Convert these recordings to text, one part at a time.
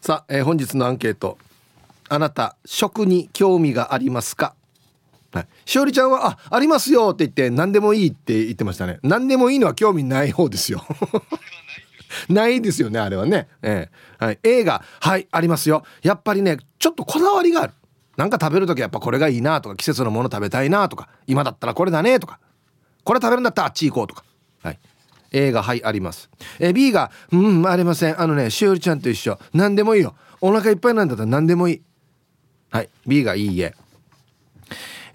さあ、えー、本日のアンケート。あなた食に興味がありますか？はい、しおりちゃんは「あありますよ」って言って何でもいいって言ってましたね。何でもいいのは興味ない方ですよ。ないです。よねあれはね、えーはい、映画はいありますよ。やっぱりねちょっとこだわりがある。なんか食べる時やっぱこれがいいなとか季節のもの食べたいなとか今だったらこれだねとか。これ食べるんだったらあっち行こうとか。はい A がはいあります、B がうんありません。あのねしおりちゃんと一緒。何でもいいよ。お腹いっぱいなんだったら何でもいい。はい B がいいえ。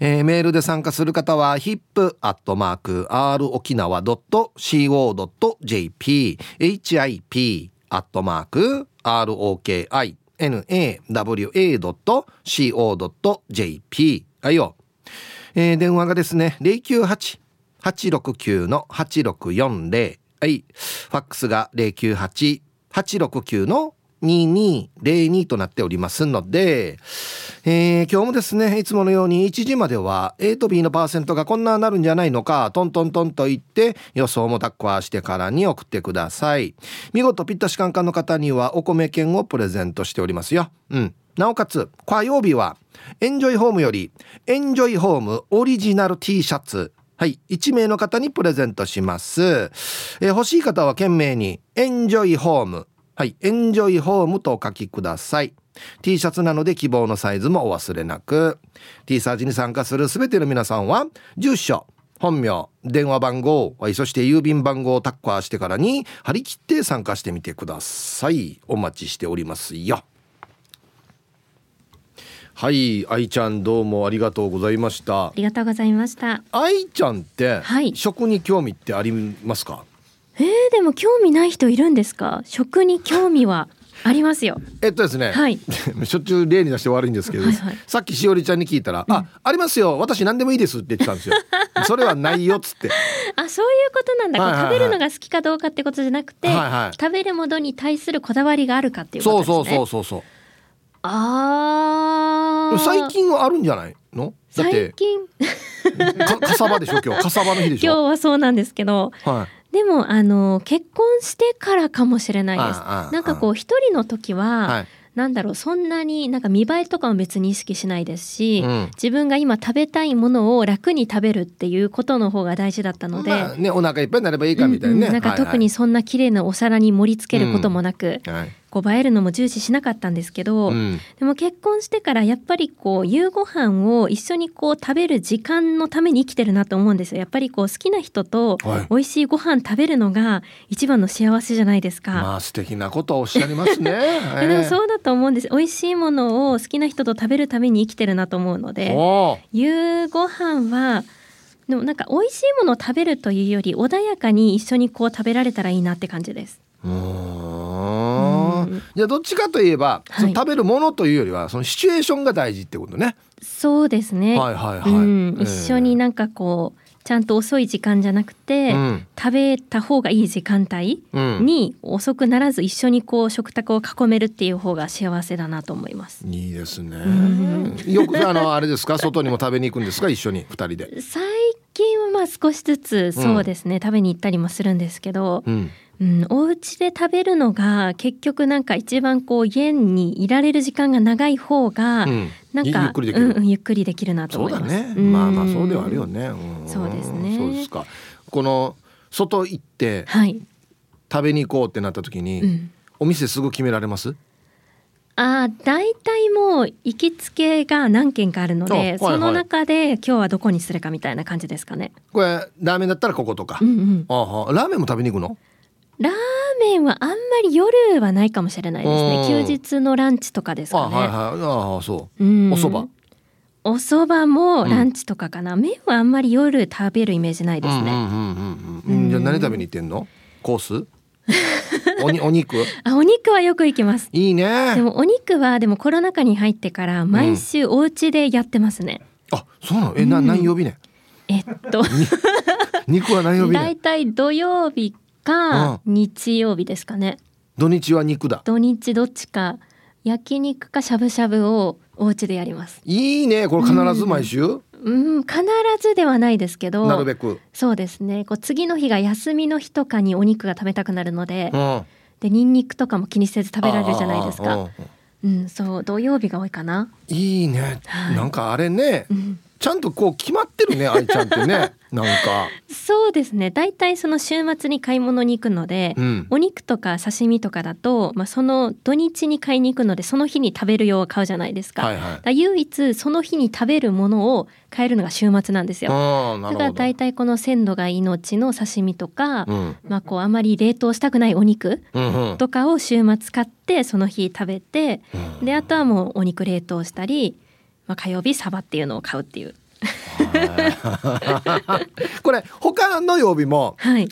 えー、メールで参加する方は hip」「rokinowa.co.jp」「hip」「rokinowa.co.jp はいよ、えー、電話がですね098 869-8640。はい。ファックスが098-869-2202となっておりますので、えー、今日もですね、いつものように1時までは A と B のパーセントがこんななるんじゃないのか、トントントンと言って予想も抱っこしてからに送ってください。見事ぴったしカンカンの方にはお米券をプレゼントしておりますよ。うん。なおかつ、火曜日は、エンジョイホームより、エンジョイホームオリジナル T シャツはい。1名の方にプレゼントします。えー、欲しい方は懸命に、エンジョイホーム、はい、エンジョイホームとお書きください。T シャツなので希望のサイズもお忘れなく。T サージに参加するすべての皆さんは、住所、本名、電話番号、そして郵便番号をタッカーしてからに張り切って参加してみてください。お待ちしておりますよ。はい、愛ちゃんどうもありがとうございました。ありがとうございました。愛ちゃんって、はい、食に興味ってありますか？えー、でも興味ない人いるんですか？食に興味は ありますよ。えっとですね、はい、しょっちゅう例に出して悪いんですけど、はいはい、さっきしおりちゃんに聞いたら「うん、あありますよ私何でもいいです」って言ってたんですよ。それはないよっつって。あそういうことなんだ、はいはいはい、食べるのが好きかどうかってことじゃなくて、はいはい、食べるものに対するこだわりがあるかっていうことですね。そうそうそうそうああ。最近はあるんじゃないの？最近。か、かさばでしょ今日。かさばの日でしょ？今日はそうなんですけど。はい。でもあの結婚してからかもしれないです。なんかこう一人の時は、はい、なんだろうそんなになんか見栄えとかも別に意識しないですし、うん、自分が今食べたいものを楽に食べるっていうことの方が大事だったので、まあ、ねお腹いっぱいになればいいかみたいなね、うんうん、なんか特にそんな綺麗なお皿に盛り付けることもなく、うんはいこう映えるのも重視しなかったんですけど、うん、でも結婚してからやっぱりこう夕ご飯を一緒にこう食べる時間のために生きてるなと思うんですよやっぱりこう好きな人と美味しいご飯食べるのが一番の幸せじゃないですか。まあ素敵なことをおっしゃいますね。えでもそうだと思うんです美味しいものを好きな人と食べるために生きてるなと思うので夕ご飯はでもなんか美味しいものを食べるというより穏やかに一緒にこう食べられたらいいなって感じです。じゃあどっちかといえば、はい、その食べるものというよりはそのシチュエーションが大事ってことね。そうですね。はいはいはい。うん、一緒になんかこうちゃんと遅い時間じゃなくて、うん、食べた方がいい時間帯に遅くならず一緒にこう食卓を囲めるっていう方が幸せだなと思います。いいですね。うん、よくあのあれですか？外にも食べに行くんですか？一緒に二人で。最近はまあ少しずつそうですね、うん、食べに行ったりもするんですけど。うんうん、お家で食べるのが結局なんか一番こう家にいられる時間が長い方が、なんか、ゆっくりできる、うん、ゆっくりできるなと思います。そうだね。まあまあそうではあるよね。そうですね。そうですか。この外行って、はい、食べに行こうってなった時に、うん、お店すぐ決められます？あ大体もう行きつけが何軒かあるので、はいはい、その中で今日はどこにするかみたいな感じですかね。これラーメンだったらこことか。うんうん、あラーメンも食べに行くの？ラーメンはあんまり夜はないかもしれないですね。休日のランチとかですかね。はいはい。ああそう、うん、お蕎麦。お蕎麦もランチとかかな、うん、麺はあんまり夜食べるイメージないですね。じゃあ何食べに行ってんの？コース？おに お肉？あお肉はよく行きます。いいね。でもお肉はでもコロナ禍に入ってから毎週お家でやってますね、うん、あそうなの？えな、何曜日ね？えっと。肉は何曜日だいたい土曜日か日曜日ですかね。土日は肉だ。土日どっちか焼肉かしゃぶしゃぶをお家でやります。いいねこれ必ず毎週、うん。うん、必ずではないですけどなるべく。そうですね。こう次の日が休みの日とかにお肉が食べたくなるので、うん、でニンニクとかも気にせず食べられるじゃないですか。うん、そう土曜日が多いかな。いいね、はい、なんかあれね、うん、ちゃんとこう決まってるね 愛ちゃんってね。なんか。そうですね。だいたいその週末に買い物に行くので、うん、お肉とか刺身とかだと、まあ、その土日に買いに行くのでその日に食べる用を買うじゃないですか,、はいはい、唯一その日に食べるものを買えるのが週末なんですよ。だからだいたいこの鮮度が命の刺身とか、うん、まあこうあまり冷凍したくないお肉とかを週末買ってその日食べて、うん、であとはもうお肉冷凍したりまあ、火曜日サバっていうのを買うっていう。これ他の曜日も、はい、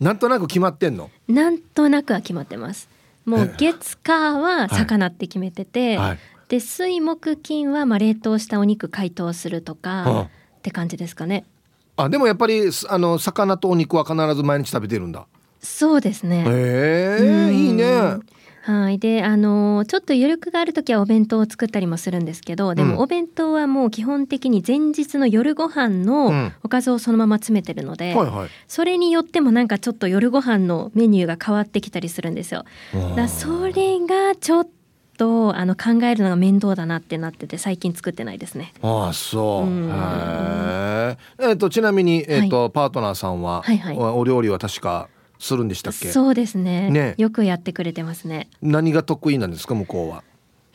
なんとなく決まってんの？なんとなくは決まってます。もう月火は魚って決めてて、はいはい、で水木金はまあ冷凍したお肉解凍するとか、って感じですかね。あでもやっぱりあの魚とお肉は必ず毎日食べてるんだ。そうですね。へえいいねはい。であのちょっと余力がある時はお弁当を作ったりもするんですけどでもお弁当はもう基本的に前日の夜ご飯のおかずをそのまま詰めてるので、うんはいはい、それによってもなんかちょっと夜ご飯のメニューが変わってきたりするんですよ。だそれがちょっとあの考えるのが面倒だなってなってて最近作ってないですね。ああそう。うん、えっ、ー、とちなみにえっ、ー、と、はい、パートナーさんは、はいはい、お料理は確かするんでしたっけ？そうですね。ね。よくやってくれてますね。何が得意なんですか向こうは？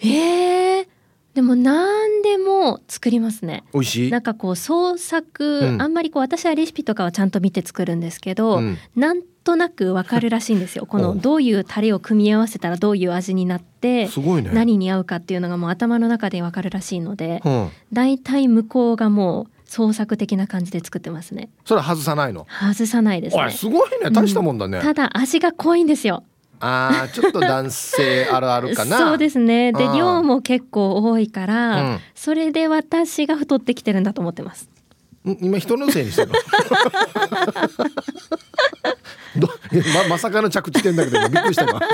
えー、でも何でも作りますね。美味しい？なんかこう創作、うん、あんまりこう私はレシピとかはちゃんと見て作るんですけど、うん、なんとなくわかるらしいんですよ。このどういうタレを組み合わせたらどういう味になって、ね、何に合うかっていうのがもう頭の中でわかるらしいので、うん、だいたい向こうがもう創作的な感じで作ってますね。それ外さないの？外さないですね。すごいね。大したもんだね、うん、ただ味が濃いんですよ。あーちょっと男性あるあるかな。そうですね。で量も結構多いから、うん、それで私が太ってきてるんだと思ってます。今人のせいにしてる ままさかの着地点だけどびっくりしたわ。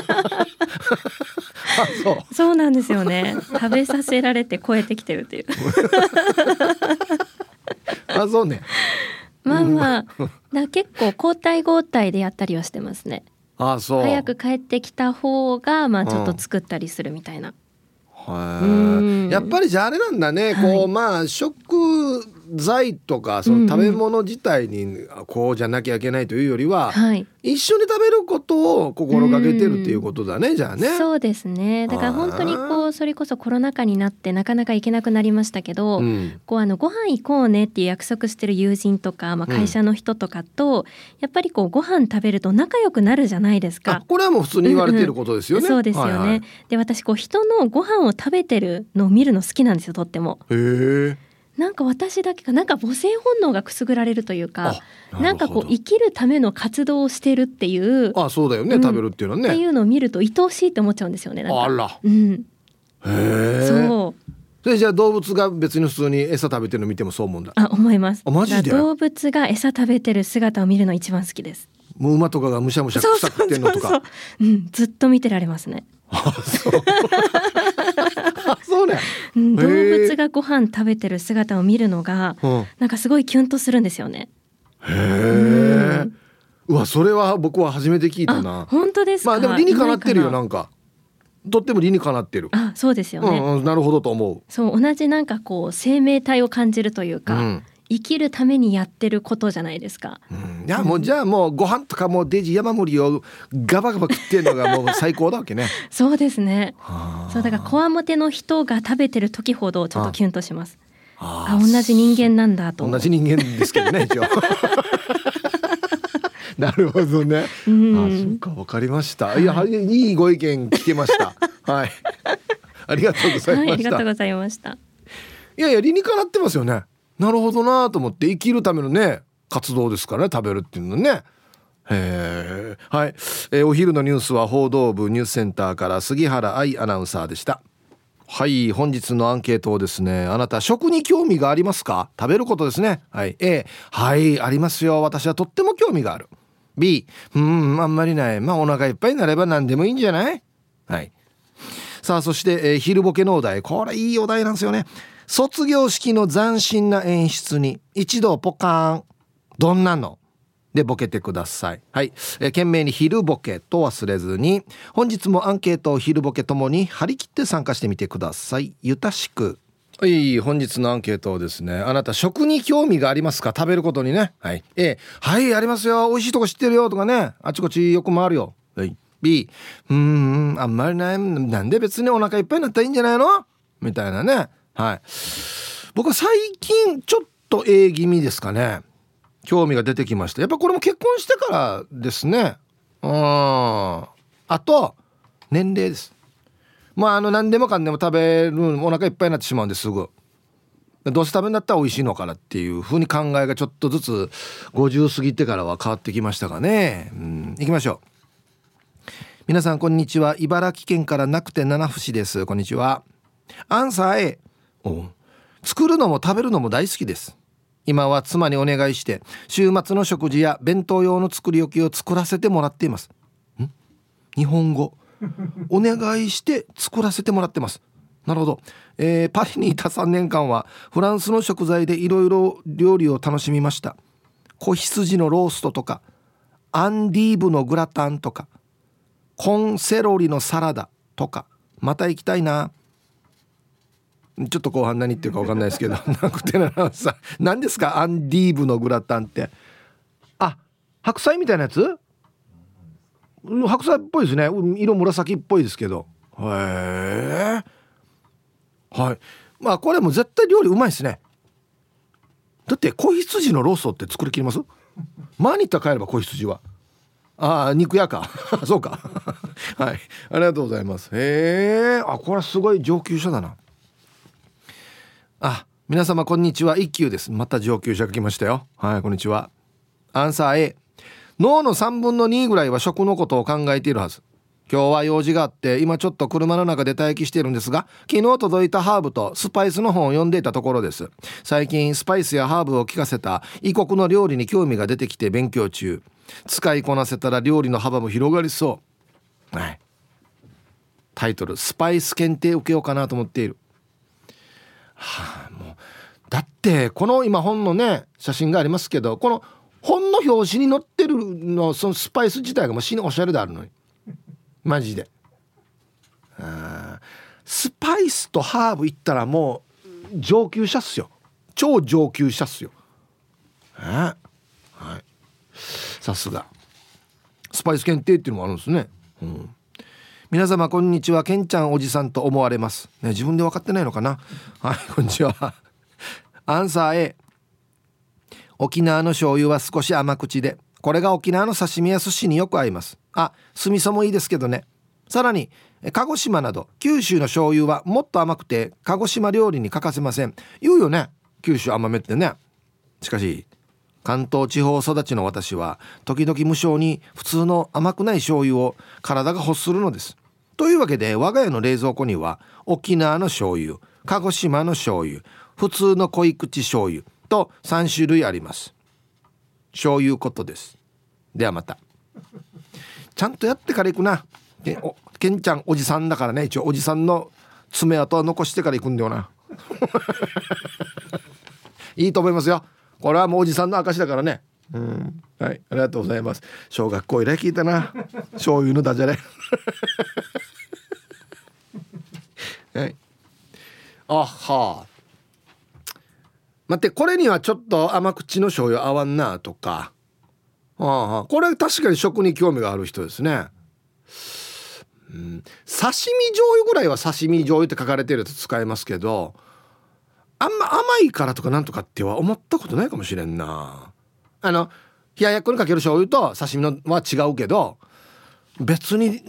そう。そうなんですよね。食べさせられて超えてきてるっていうあそうね。まあまあだ結構交代交代でやったりはしてますね。あそう。早く帰ってきた方がまあちょっと作ったりするみたいな、うん、やっぱりじゃああれなんだね、はい、こうまあ食材とかその食べ物自体にこうじゃなきゃいけないというよりは、はい、一緒に食べることを心がけてるっていうことだね、じゃあね。そうですねだから本当にこうそれこそコロナ禍になってなかなか行けなくなりましたけど、うん、こうあのご飯行こうねっていう約束してる友人とか、まあ、会社の人とかと、うん、やっぱりこうご飯食べると仲良くなるじゃないですか。これはもう普通に言われてることですよね。うんうん、そうですよね。はいはい、で私こう人のご飯を食べてるのを見るの好きなんですよとっても。へえ。なんか私だけがなんか母性本能がくすぐられるというかなんかこう生きるための活動をしてるっていうあそうだよね、うん、食べるっていうのはね。っていうのを見ると愛おしいって思っちゃうんですよねあら、うん、へえ。そう。それじゃあ動物が別に普通に餌食べてるの見てもそう思うんだ。あ思います。あマジで？動物が餌食べてる姿を見るの一番好きです。もう馬とかがむしゃむしゃ草食ってんのとか。うん、ずっと見てられますね。あそう そうね、動物がご飯食べてる姿を見るのが、うん、なんかすごいキュンとするんですよね。へえ、うわそれは僕は初めて聞いたな。本当ですまあでも理にかなってるよなんか。とっても理にかなってる。あ、そうですよね。うん、なるほどと思う。そう同じなんかこう生命体を感じるというか。うん生きるためにやってることじゃないですか。うん、いやもうじゃあもうご飯とかもうデジ山盛りをガバガバ食ってるのがもう最高だわけね。そうですね。そうだからこわもての人が食べてる時ほどちょっとキュンとします。あ同じ人間なんだと。同じ人間ですけどね一応。なるほどね。うん、あ、そうか、わかりました。いや、いいご意見聞けました。はい。ありがとうございました、はい。ありがとうございました。いやいや、理にかなってますよね。なるほどなと思って生きるためのね活動ですからね食べるっていうのね。へはい、えー、お昼のニュースは報道部ニュースセンターから杉原愛アナウンサーでした。はい本日のアンケートをですねあなた食に興味がありますか？食べることですね。はい。A はいありますよ。私はとっても興味がある。B うんあんまりない。まあお腹いっぱいになれば何でもいいんじゃない？はい。さあそして、えー、昼ボケのお題。これいいお題なんですよね。卒業式の斬新な演出に一度ポカーンどんなの？でボケてください。はい、えー、懸命に昼ボケと忘れずに本日もアンケートを昼ボケともに張り切って参加してみてください。ゆたしく。はい本日のアンケートをですねあなた食に興味がありますか？食べることにね。はい。A はいありますよ。美味しいとこ知ってるよとかね。あちこちよく回るよ。はい。B うんあんまりないなんで別にお腹いっぱいになったらいいんじゃないの？みたいなね。はい。僕は最近ちょっと A 気味ですかね。興味が出てきましたやっぱこれも結婚してからですね。うん。あと年齢です。まああの何でもかんでも食べるお腹いっぱいになってしまうんですぐ。どうせ食べるんだったら美味しいのかなっていう風に考えがちょっとずつ50過ぎてからは変わってきましたかね。うん。行きましょう。皆さんこんにちは。茨城県からなくて七節です。こんにちは。アンサー A 作るのも食べるのも大好きです。今は妻にお願いして週末の食事や弁当用の作り置きを作らせてもらっています。ん？日本語。お願いして作らせてもらってます。なるほど、えー、パリにいた3年間はフランスの食材でいろいろ料理を楽しみました。子羊のローストとかアンディーブのグラタンとかコンセロリのサラダとかまた行きたいな。ちょっと後半何言ってるか分かんないですけど なくてならさ何ですか？アンディーブのグラタンって。あ白菜みたいなやつ？白菜っぽいですね。色紫っぽいですけど。へえはい。まあこれも絶対料理うまいですね。だって子羊のローストって作りきります？マニタ帰れば子羊は。ああ肉屋か。そうか。はい。ありがとうございます。へえあこれはすごい上級者だな。あ皆様こんにちは。一休です。また上級者が来ましたよ。はいこんにちは。アンサー A 脳の3分の2ぐらいは食のことを考えているはず。今日は用事があって今ちょっと車の中で待機しているんですが昨日届いたハーブとスパイスの本を読んでいたところです。最近スパイスやハーブを効かせた異国の料理に興味が出てきて勉強中。使いこなせたら料理の幅も広がりそう。はい。タイトル「スパイス検定受けようかなと思っている」はあもうだってこの今本のね写真がありますけどこの本の表紙に載ってるのそのスパイス自体がもう死におしゃれであるのに。マジで。あスパイスとハーブいったらもう上級者っすよ。超上級者っすよ。はい。さすが。スパイス検定っていうのもあるんですね、うん、皆様こんにちは。けんちゃんおじさんと思われます、ね、自分で分かってないのかな？はいこんにちは。アンサー A 沖縄の醤油は少し甘口でこれが沖縄の刺身や寿司によく合います。あ酢味噌もいいですけどね。さらに鹿児島など九州の醤油はもっと甘くて鹿児島料理に欠かせません。言うよね？九州甘めってね。しかし関東地方育ちの私は時々無性に普通の甘くない醤油を体が欲するのです。というわけで我が家の冷蔵庫には沖縄の醤油鹿児島の醤油普通の濃い口醤油と3種類あります。醤油ことです。ではまた。ちゃんとやってから行くな。けおけんちゃんおじさんだからね。一応おじさんの爪痕は残してから行くんだよな。いいと思いますよ。これはもうおじさんの証だからね。うん。はいありがとうございます。小学校以来聞いたな。醤油のダジャレ。はい。あは。待ってこれにはちょっと甘口の醤油合わんなとか。ああこれ確かに食に興味がある人ですね。うん、刺身醤油ぐらいは刺身醤油って書かれてると使えますけどあんま甘いからとかなんとかっては思ったことないかもしれんな。あの冷ややっこにかける醤油と刺身のは違うけど別に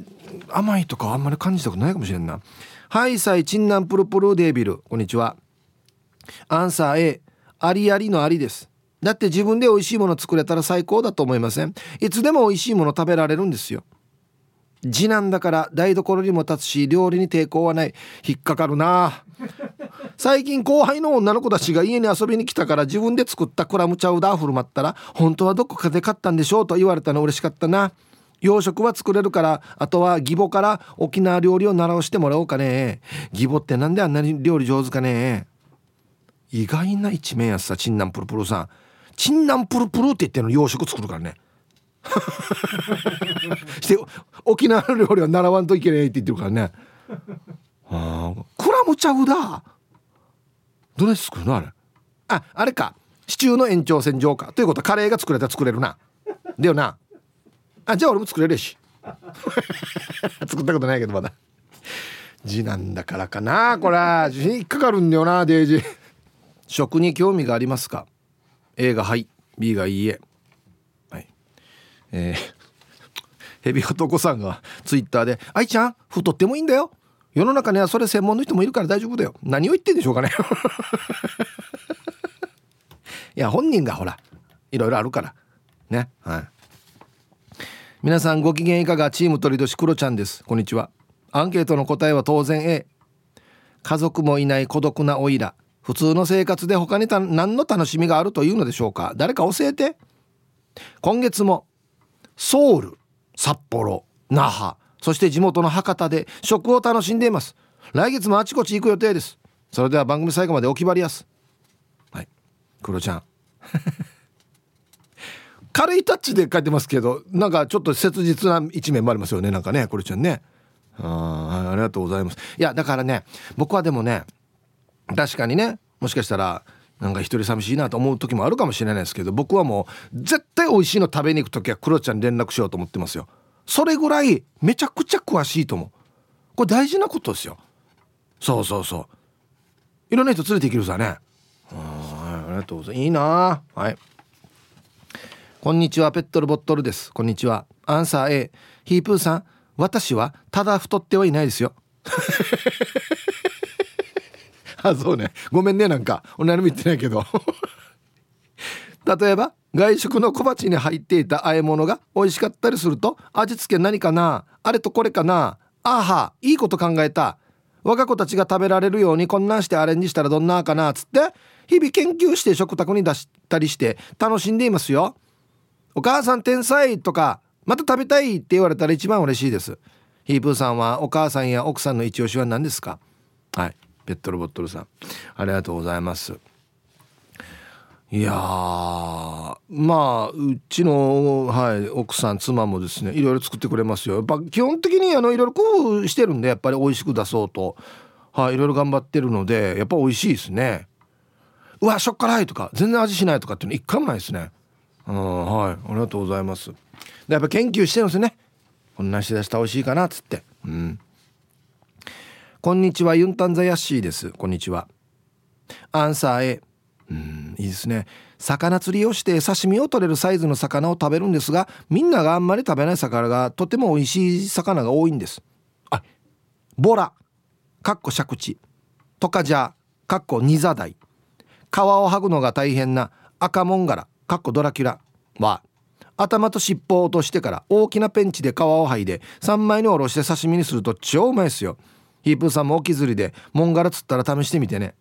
甘いとかあんまり感じたことないかもしれんな。はいさいチンナンプルプルデービル。こんにちは。アンサー A ありありのありです。だって自分で美味しいもの作れたら最高だと思いません？いつでも美味しいもの食べられるんですよ。次男だから台所にも立つし料理に抵抗はない。引っかかるな。最近後輩の女の子たちが家に遊びに来たから自分で作ったクラムチャウダー振る舞ったら本当はどこかで買ったんでしょうと言われたの嬉しかったな。洋食は作れるからあとは義母から沖縄料理を習わしてもらおうかね。義母ってなんであんなに料理上手かね。意外な一面やさチンナンプルプルさん。チンナンプルプルって言っての洋食作るからね。して沖縄料理は習わんといけねえって言ってるからね。あクラムチャウだ。どれ作るのあれ？ああれか。シチューの延長線上か。ということはカレーが作れたら作れるな。だよな。あじゃあ俺も作れるし。作ったことないけどまだ。字なんだからかなこれ引っかかるんだよなデイジ。食に興味がありますか？A がはい B がいいえ。はい。えー、ヘビ男さんがツイッターで「愛ちゃん太ってもいいんだよ世の中にはそれ専門の人もいるから大丈夫だよ。何を言ってんでしょうかね。いや本人がほらいろいろあるから。ね。はい。皆さんご機嫌いかが？チーム鳥年クロちゃんです。こんにちは。アンケートの答えは当然 A 家族もいない孤独なおいら普通の生活で他にた何の楽しみがあるというのでしょうか。誰か教えて。今月もソウル札幌那覇そして地元の博多で食を楽しんでいます。来月もあちこち行く予定です。それでは番組最後までお決まりやす。はい。クロちゃん。軽いタッチで書いてますけどなんかちょっと切実な一面もありますよね。なんかねクロちゃんね。あありがとうございます。いやだからね僕はでもね確かにねもしかしたらなんか一人寂しいなと思う時もあるかもしれないですけど僕はもう絶対美味しいの食べに行く時はクロちゃんに連絡しようと思ってますよ。それぐらいめちゃくちゃ詳しいと思う。これ大事なことですよ。そうそうそう。いろんな人連れて行けるさね。はいありがとうございます。いいな。はい。こんにちは。ペットルボットルです。こんにちは。アンサー A ヒープーさん。私はただ太ってはいないですよ。あそうね。ごめんねなんか。お何も言ってないけど。例えば外食の小鉢に入っていた和え物が美味しかったりすると味付け何かな？あれとこれかな？あはいいこと考えた。我が子たちが食べられるようにこんなんしてアレンジしたらどんなかな？っつって日々研究して食卓に出したりして楽しんでいますよ。お母さん天才とかまた食べたいって言われたら一番嬉しいです。ヒープーさんはお母さんや奥さんの一押しは何ですか？はい。ペットロボットルさん。ありがとうございます。いやまあうちの、はい、奥さん妻もですねいろいろ作ってくれますよ。やっぱ基本的にあのいろいろ工夫してるんでやっぱり美味しく出そうと。はいいろいろ頑張ってるのでやっぱ美味しいですね。うわしょっ辛いとか全然味しないとかっていうの一回もないですね。うんはいありがとうございます。でやっぱ研究してるんですよね。こんなして出したら美味しいかなっつって。うん。こんにちはユンタンザヤッシーです。こんにちは。アンサー A うん。いいですね。魚釣りをして刺身を取れるサイズの魚を食べるんですがみんながあんまり食べない魚がとても美味しい魚が多いんです。あボラかっこ借地トカジャかっこニザダイ。皮を剥ぐのが大変な赤モンガラかっこドラキュラ。は頭と尻尾を落としてから大きなペンチで皮を剥いで3枚におろして刺身にすると超うまいですよ。ヒープーさんもおきずりでモンガラ釣ったら試してみてね。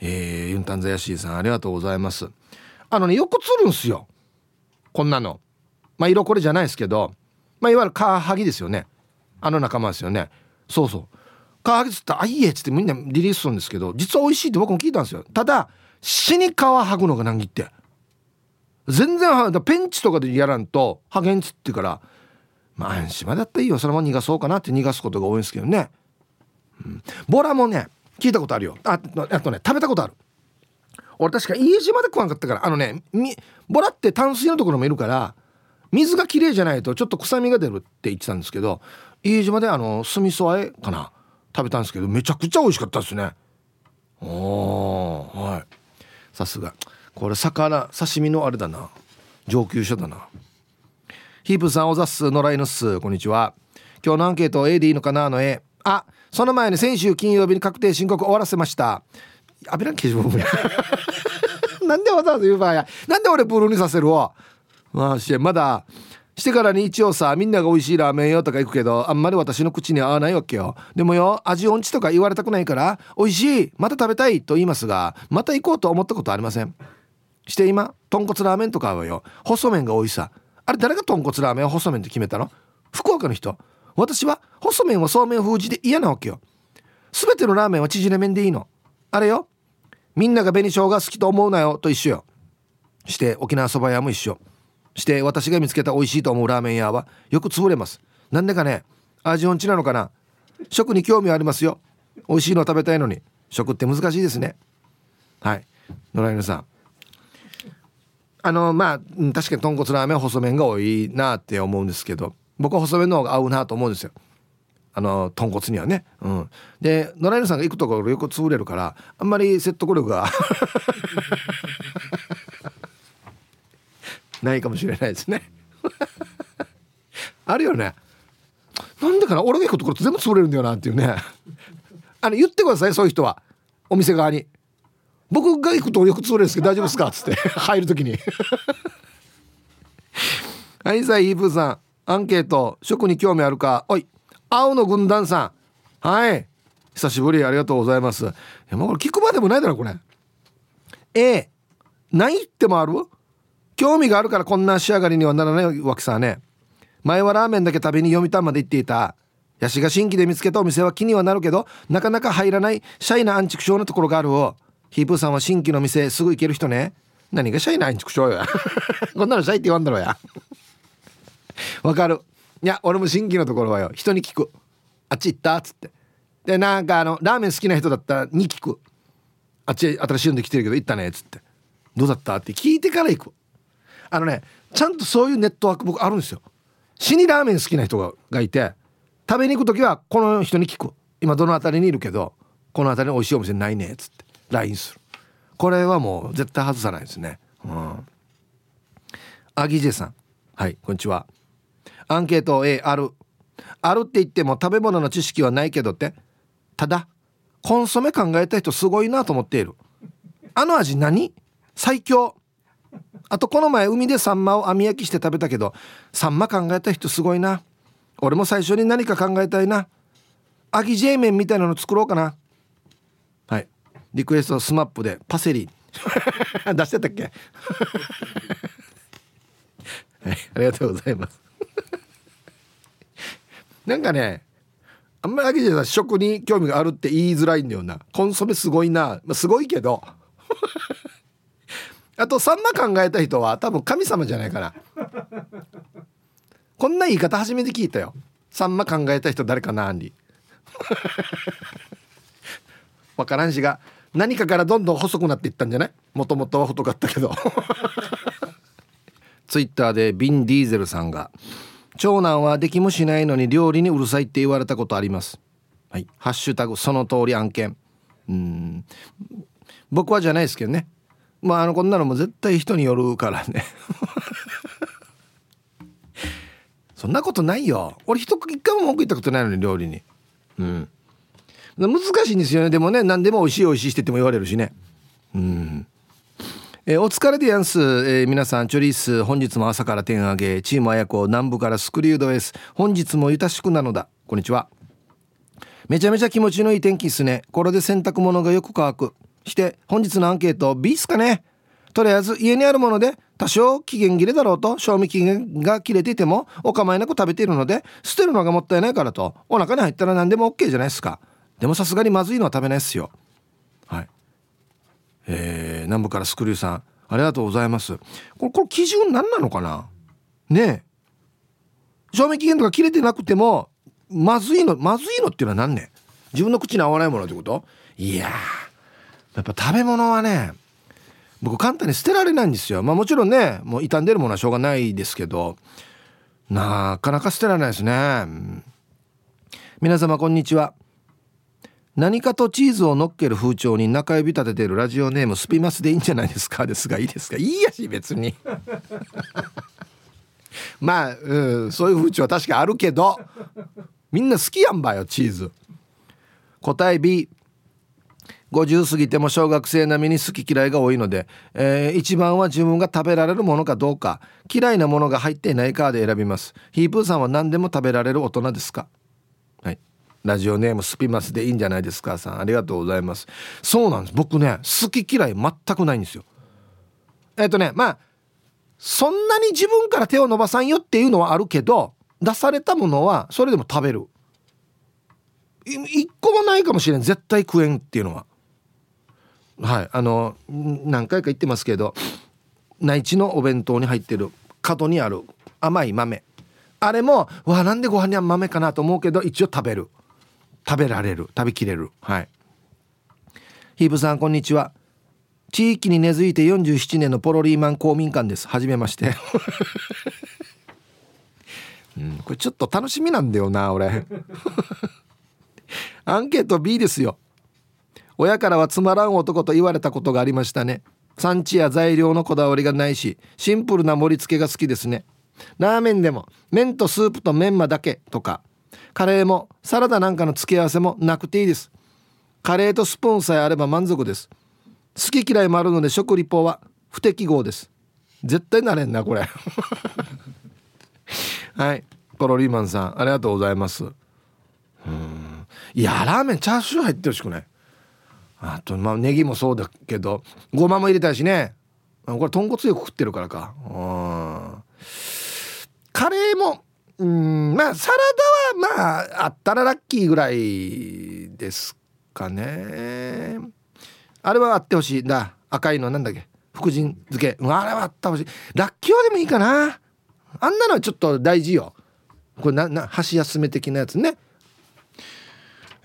えー、ユンタンザヤシーさんありがとうございます。あのねよく釣るんすよ。こんなの。まあ色これじゃないですけどまあいわゆるカワハギですよね。あの仲間ですよね。そうそう。カワハギ釣ったら「あいいえ」っつってみんなリリースするんですけど実は美味しいって僕も聞いたんですよ。ただ死に皮剥ぐのが難儀って。全然ペンチとかでやらんとハゲンつってからまあ安心まだったらいいよ。そのまま逃がそうかなって逃がすことが多いんですけどね、うん、ボラもね聞いたことあるよ。ああとね食べたことある。俺確か家島で食わんかったからあのねボラって淡水のところもいるから水がきれいじゃないとちょっと臭みが出るって言ってたんですけど家島であの酢味噌あえかな食べたんですけどめちゃくちゃ美味しかったですね。おはい。さすが。これ魚刺身のあれだな。上級者だな。ヒープさんおざっす。野良犬っす。こんにちは。今日のアンケート A でいいのかなの A あその前に先週金曜日に確定申告終わらせました。アビラン記事僕なんでわざわざ言う場合や。なんで俺ブルーにさせるわ。まあしまだしてからに一応さみんなが美味しいラーメンよとか行くけどあんまり私の口に合わないわけよ。でもよ味音痴とか言われたくないから美味しいまた食べたいと言いますがまた行こうと思ったことありません。して今豚骨ラーメンとかはよ。細麺が多いさ。あれ誰が豚骨ラーメンを細麺って決めたの？福岡の人。私は細麺はそうめん封じで嫌なわけよ。全てのラーメンは縮れ麺でいいの。あれよ。みんなが紅生姜好きと思うなよ。と一緒よ。して沖縄そば屋も一緒。して私が見つけた美味しいと思うラーメン屋はよく潰れます。なんでかね。味音痴なのかな。食に興味ありますよ。美味しいの食べたいのに。食って難しいですね。はい。野良犬さん。あのまあ確かに豚骨ラーメン細麺が多いなって思うんですけど。僕は細麺の方が合うなと思うんですよ。あの豚骨にはね、うん、で野良犬さんが行くところよく潰れるからあんまり説得力が ないかもしれないですね。あるよね。なんでかな？俺が行くところ全部潰れるんだよなっていうね。あの言ってくださいそういう人は。お店側に。僕が行くとよく潰れるんですけど大丈夫ですか？っつって。入る時に。はいさあイープーさん。アンケート食に興味あるか。おい青の軍団さん。はい。久しぶりありがとうございます。いやもうこれ聞くまでもないだろこれ。A ないってもある？興味があるからこんな仕上がりにはならない？わけさね。前はラーメンだけ食べに読谷まで行っていた。ヤシが新規で見つけたお店は気にはなるけどなかなか入らないシャイなアンチクショーなところがある。をヒープーさんは新規の店すぐ行ける人ね。何がシャイなアンチクショーやこんなのシャイって言わんだろうや。わかる。いや俺も新規のところはよ人に聞く。あっち行ったっつって。でなんかあのラーメン好きな人だったらに聞く。あっち新しいので来てるけど行ったねっつって。どうだったって聞いてから行く。あのねちゃんとそういうネットワーク僕あるんですよ。死にラーメン好きな人がいて食べに行く時はこの人に聞く。今どの辺りにいるけどこの辺りに美味しいお店ないねっつって LINE する。これはもう絶対外さないですね。うん。アギジェさん。はいこんにちは。アンケート A ある。あるって言っても食べ物の知識はないけどって。ただコンソメ考えた人すごいなと思っている。あの味何？最強。あとこの前海でサンマを網焼きして食べたけどサンマ考えた人すごいな。俺も最初に何か考えたいな。アギジェイメンみたいなの作ろうかな。はい。リクエストスマップでパセリ。出してたっけ？はい。ありがとうございます。なんかねあんまりアギジェさん食に興味があるって言いづらいんだよな。コンソメすごいな、まあ、すごいけど。あとサンマ考えた人は多分神様じゃないかなこんな言い方初めて聞いたよ。サンマ考えた人誰かなアンディ分からんしが何かからどんどん細くなっていったんじゃない？もともとは太かったけど。ツイッターでビン・ディーゼルさんが長男はできもしないのに料理にうるさいって言われたことあります。はい。ハッシュタグその通り案件。うん。僕はじゃないですけどね。まああのこんなのも絶対人によるからね。そんなことないよ。俺一回も文句言ったことないのに料理に。うん。難しいんですよね。でもね何でも美味しい美味しいしてっても言われるしね。うんえー、お疲れでやんす、えー、皆さんチョリース本日も朝から点上げチームあやこ南部からスクリュードエス。本日もゆたしくなのだ。こんにちは。めちゃめちゃ気持ちのいい天気っすね。これで洗濯物がよく乾く。して本日のアンケート B っすかね。とりあえず家にあるもので多少期限切れだろうと賞味期限が切れていてもお構いなく食べているので捨てるのがもったいないからとお腹に入ったら何でも OK じゃないですか。でもさすがにまずいのは食べないっすよ。えー、南部からスクリューさんありがとうございます。これこれ基準何なのかな？ね賞味期限とか切れてなくてもまずいのまずいのっていうのは何ね自分の口に合わないものってこと？いややっぱ食べ物はね僕簡単に捨てられないんですよ。まあもちろんねもう傷んでるものはしょうがないですけどなかなか捨てられないですね。皆様こんにちは。何かとチーズを乗っける風潮に中指立ててるラジオネームスピマスでいいんじゃないですか？ですがいいですかいいやし別に。まあ、うん、そういう風潮は確かあるけどみんな好きやんばよチーズ。答え B 50過ぎても小学生並みに好き嫌いが多いので、えー、一番は自分が食べられるものかどうか。嫌いなものが入っていないかで選びます。ヒープーさんは何でも食べられる大人ですか？はい。ラジオネームスピマスでいいんじゃないですかさん。ありがとうございます。そうなんです。僕ね好き嫌い全くないんですよ。えっ、とねまあそんなに自分から手を伸ばさんよっていうのはあるけど出されたものはそれでも食べる。一個もないかもしれん。絶対食えんっていうのは。はい。あの何回か言ってますけど内地のお弁当に入ってる角にある甘い豆。あれもわなんでご飯には豆かなと思うけど一応食べる。食べられる食べきれる。はい。ヒープさんこんにちは。地域に根付いて47年のポロリーマン公民館です。はじめまして。うん、これちょっと楽しみなんだよな俺。アンケート B ですよ。親からはつまらん男と言われたことがありましたね。産地や材料のこだわりがないしシンプルな盛り付けが好きですね。ラーメンでも麺とスープとメンマだけとかカレーもサラダなんかの付け合わせもなくていいです。カレーとスプーンさえあれば満足です。好き嫌いもあるので食リポは不適合です。絶対なれんなこれ。はい。ポロリーマンさんありがとうございます。うん。いやラーメンチャーシュー入ってほしくない。あとまあネギもそうだけどごまも入れたいしね。これ豚骨よく食ってるからか。うん。カレーもうんまあサラダはまああったらラッキーぐらいですかね。あれはあってほしい。だ赤いのなんだっけ？福神漬け。あれはあったほしい。らっきょうでもいいかな。あんなのはちょっと大事よ。これなな箸休め的なやつね。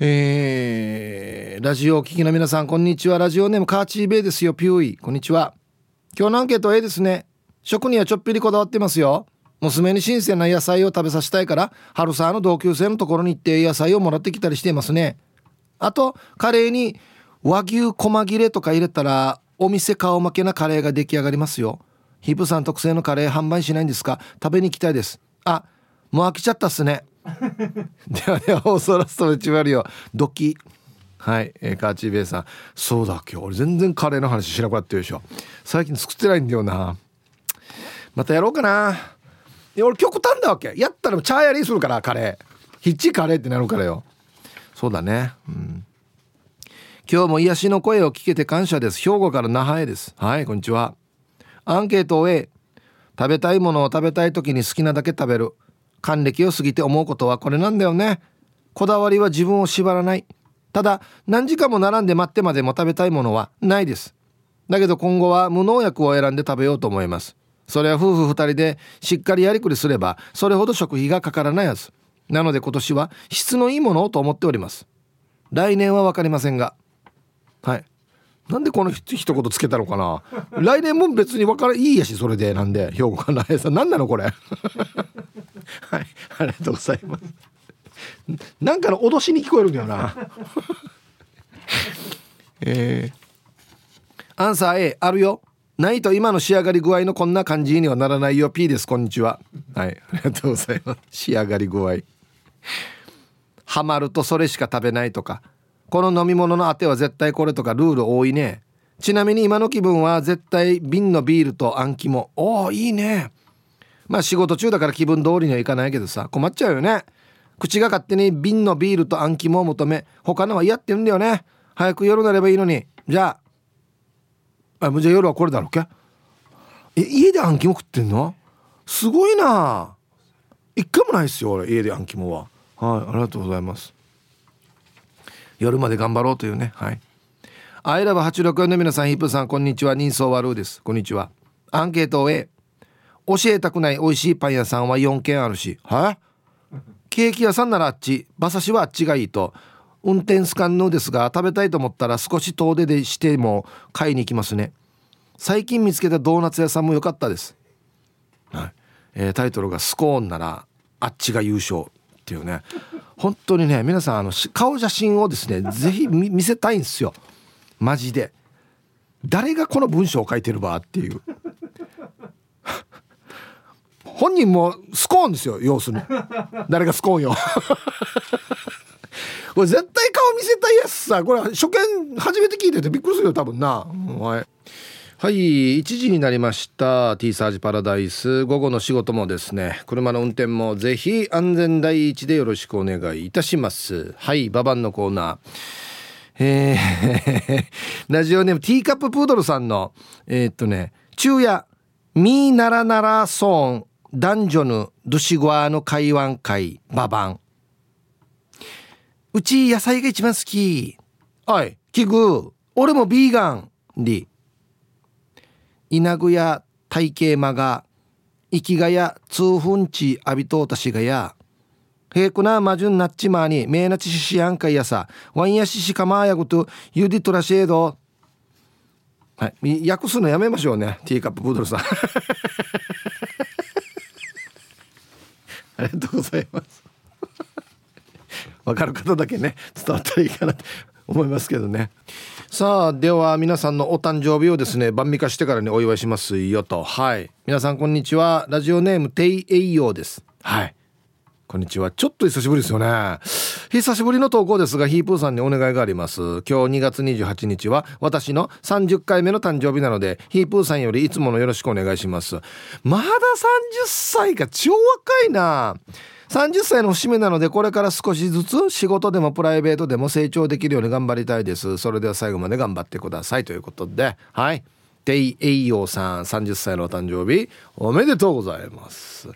えー、ラジオお聞きの皆さんこんにちは。ラジオネームカーチーベイですよ。ピューイ。こんにちは。今日のアンケートは A ですね。食にはちょっぴりこだわってますよ。娘に新鮮な野菜を食べさせたいから春沢の同級生のところに行って野菜をもらってきたりしていますね。あとカレーに和牛細切れとか入れたらお店顔負けなカレーが出来上がりますよ。ヒプさん特製のカレー販売しないんですか？食べに行きたいです。あもう飽きちゃったっすね。ではでは放送ラストでちわるよ。ドキ。はい、えー、カーチーベイさん。そうだ今日。俺全然カレーの話しなくなってるでしょ。最近作ってないんだよな。またやろうかな。いや俺極端だわけ。やったらチャーやりするからカレー。ヒッチカレーってなるからよ。そうだね。うん。今日も癒しの声を聞けて感謝です。兵庫から那覇へです。はいこんにちは。アンケートを A 食べたいものを食べたい時に好きなだけ食べる。還暦を過ぎて思うことはこれなんだよね。こだわりは自分を縛らない。ただ何時間も並んで待ってまでも食べたいものはないです。だけど今後は無農薬を選んで食べようと思います。それは夫婦2人でしっかりやりくりすればそれほど食費がかからないはず。なので今年は質のいいものをと思っております。来年は分かりませんが。はい。なんでこの一言つけたのかな。来年も別に分からいいやしそれで。なんで兵庫かなさん。何なのこれ。はい。ありがとうございます。なんかの脅しに聞こえるんだよな。えー、アンサー A あるよ。ないと今の仕上がり具合のこんな感じにはならないよ。P ですこんにちは。はい。ありがとうございます。仕上がり具合。ハマるとそれしか食べないとか。この飲み物のあては絶対これとかルール多いね。ちなみに今の気分は絶対瓶のビールとあん肝おおいいね。まあ仕事中だから気分通りにはいかないけどさ困っちゃうよね。口が勝手に瓶のビールとあん肝を求め他のは嫌って言うんだよね。早く夜なればいいのに。じゃああじゃあ夜はこれだろうけ？え家であん肝食ってんの？すごいな。一回もないっすよ俺家であん肝は。はいありがとうございます。夜まで頑張ろうというねはい。アイラブ864の皆さんヒップさんこんにちは。人相悪うです。こんにちは。アンケートを A 教えたくない美味しいパン屋さんは4軒あるしはい？ケーキ屋さんならあっち馬刺しはあっちがいいと。運転スカンヌですが食べたいと思ったら少し遠出でしても買いに行きますね。最近見つけたドーナツ屋さんも良かったです、はい。えー、タイトルが「スコーンならあっちが優勝」っていうね。本当にね皆さんあの顔写真をですね ぜひ見せたいんですよ。マジで。誰がこの文章を書いてるばっていう。本人もスコーンですよ要するに。誰がスコーンよ。これ絶対顔見せたいやつさ。これ初見初めて聞いててびっくりするよ多分な、はいはい1時になりました。T サージパラダイス。午後の仕事もですね。車の運転もぜひ安全第一でよろしくお願いいたします。はいババンのコーナー。えー ラジオネームティーカッププードルさんのえー、っとね昼夜ミーナラナラソーン男女のドゥシゴアの会話会ババン。うち野菜が一番好き。はい、キグ。俺もビーガンリ稲具や体型間が生きがや通分地浴びとうたしがやへくなまじゅんなっちまにめいなちししやんかいやさ。ワンやししかまやごとゆでとらしえど。はい。訳すのやめましょうね。ティーカッププードルさん。ありがとうございますわかる方だけね伝わったらいいかなと思いますけどね。さあでは皆さんのお誕生日をですね晩味化してからにお祝いしますよと。はい。皆さんこんにちは。ラジオネームテイエイヨーです。はい。こんにちは。ちょっと久しぶりですよね。久しぶりの投稿ですがヒープーさんにお願いがあります。今日2月28日は私の30回目の誕生日なのでヒープーさんよりいつものよろしくお願いします。まだ30歳か。超若いな。30歳の節目なのでこれから少しずつ仕事でもプライベートでも成長できるように頑張りたいです。それでは最後まで頑張ってくださいということで。はい。デイエイヨーさん30歳のお誕生日おめでとうございます。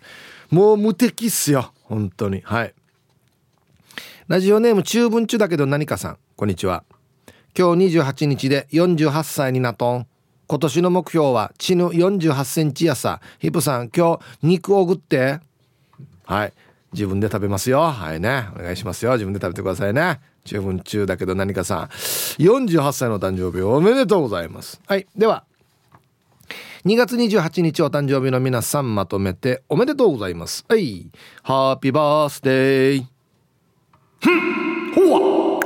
もう無敵っすよ。本当に。はい。ラジオネーム中文中だけど何かさん。こんにちは。今日28日で48歳になとん。今年の目標は血の48センチやさ。ヒプさん今日肉をぐって。はい。自分で食べますよ。はいね。お願いしますよ。自分で食べてくださいね。十分中だけど何かさん。48歳の誕生日おめでとうございます。はい。では2月28日お誕生日の皆さんまとめておめでとうございます。はい。ハッピーバースデーふん。ほわ。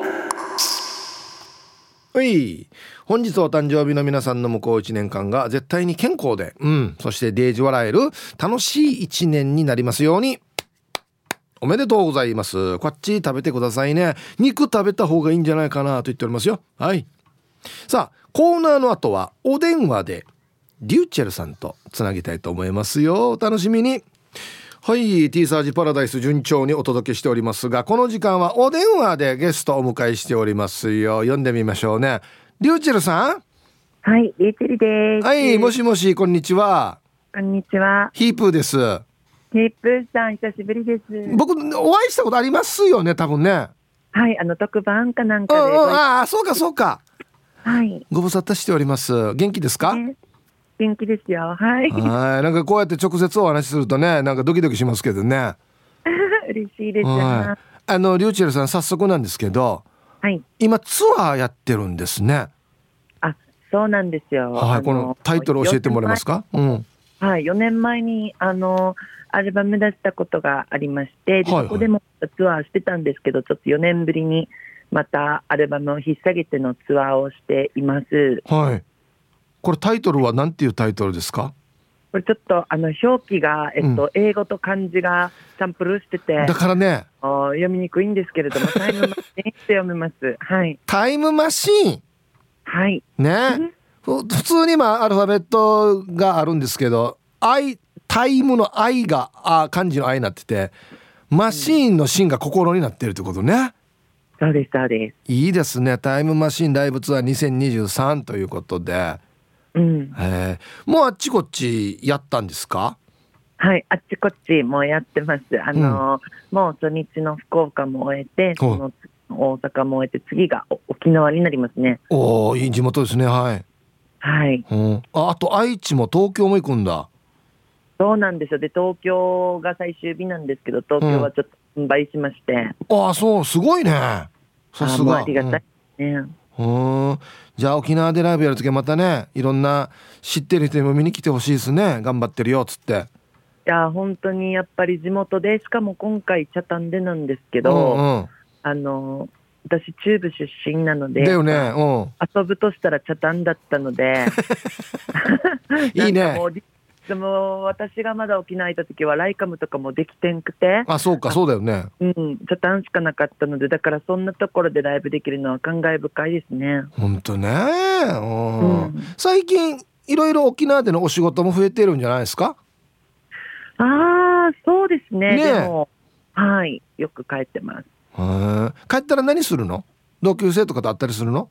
はい。本日お誕生日の皆さんの向こう1年間が絶対に健康でうん。そしてデージ笑える楽しい1年になりますように。おめでとうございます。こっち食べてくださいね。肉食べた方がいいんじゃないかなと言っておりますよ。はい。さあコーナーの後はお電話でリューチェルさんとつなぎたいと思いますよ。お楽しみに。はい T サージパラダイス順調にお届けしておりますがこの時間はお電話でゲストをお迎えしておりますよ。読んでみましょうね。リューチェルさん？はいリューチェルです。はいもしもしこんにちは。こんにちは。ヒープーですヒープーさん久しぶりです。僕お会いしたことありますよね多分ね。はいあの特番かなんかで、うんうん、ああそうかそうか。はい。ご無沙汰しております。元気ですか、ね。元気ですよ。はい。はい。なんかこうやって直接お話しするとねなんかドキドキしますけどね。嬉しいです、はい、あのリューチェルさん早速なんですけど、はい、今ツアーやってるんですね。あそうなんですよ。はいこのタイトル教えてもらえますか？うん。はい4年前にあのアルバム出したことがありましてで、はいはい、そこでもツアーしてたんですけどちょっと4年ぶりにまたアルバムを引っ提げてのツアーをしています。はい。これタイトルは何ていうタイトルですか？これちょっとあの表記が、えっと、うん、英語と漢字がサンプルしててだからね。読みにくいんですけれどもタイムマシーンって読めます。はい。タイムマシーン？はい。ね。普通にまあアルファベットがあるんですけど「愛」タイムの「愛が」あ漢字の「愛」になっててマシーンの「シン」が心になってるってことね。そうですそうです。いいですね。タイムマシーンライブツアー2023ということで。うん、え。もうあっちこっちやったんですか？はいあっちこっちもうやってます。あの、うん、もう初日の福岡も終えてその大阪も終えて次が沖縄になりますね。おおいい地元ですね。はい。はい、うん、ああと愛知も東京も行くんだそうなんですよ。で東京が最終日なんですけど東京はちょっと販売しまして、うん、ああそうすごいね。さすがありがたいね、うん。うん。じゃあ沖縄でライブやる時はまたねいろんな知ってる人にも見に来てほしいですね。頑張ってるよっつって。いや本当にやっぱり地元でしかも今回茶炭でなんですけど、うんうん、あの私中部出身なのでだよね、うん、遊ぶとしたら茶炭だったので。いいね でも私がまだ沖縄いた時はライカムとかもできてんくて。あそうかそうだよね。うん。ちょっとしかなかったのでだからそんなところでライブできるのは感慨深いですね。本当ね、うん、最近いろいろ沖縄でのお仕事も増えてるんじゃないですか？ああそうですね。ねでもはい。よく帰ってます。帰ったら何するの？同級生とかと会ったりするの？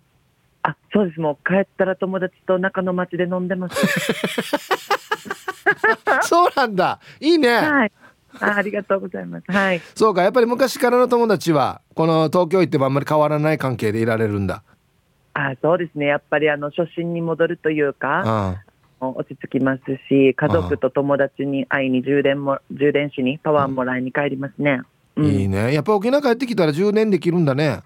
あそうです。もう帰ったら友達と中の町で飲んでます。そうなんだ。いいね、はい。あありがとうございます。はい。そうか、やっぱり昔からの友達は、この東京行ってもあんまり変わらない関係でいられるんだ。あそうですね。やっぱりあの初心に戻るというか落ち着きますし家族と友達に会いに充電も充電しにパワーもらいに帰りますね、うん、いいね。やっぱ沖縄帰ってきたら充電できるんだね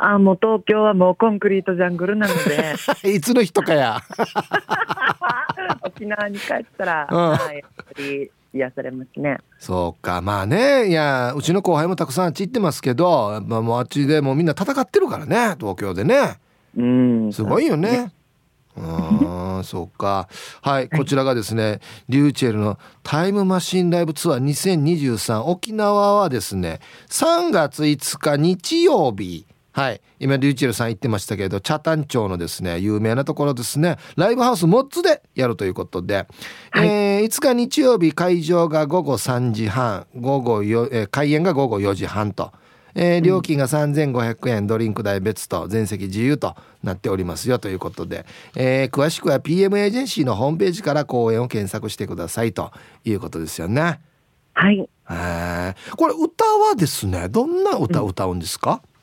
あもう東京はもうコンクリートジャングルなので。いつの人かや。沖縄に帰ったら、うん、やっぱり癒されますね。そうか。まあね。いやうちの後輩もたくさんあっち行ってますけど、まあ、もうあっちでもうみんな戦ってるからね。東京でね。うん。すごいよね。うん。そうか。はい。こちらがですねリューチェルのタイムマシンライブツアー2023沖縄はですね3月5日日曜日はい。今リューチェルさん言ってましたけど茶谷町のですね有名なところですね。ライブハウスモッツでやるということで、はい、えー、5日日曜日会場が午後3時半午後よ、えー、開演が午後4時半と。えー、料金が3500円、ドリンク代別と全席自由となっておりますよということで、えー、詳しくは PM エージェンシーのホームページから公演を検索してくださいということですよね。はい。えこれ歌はですねどんな歌を歌うんですか、うん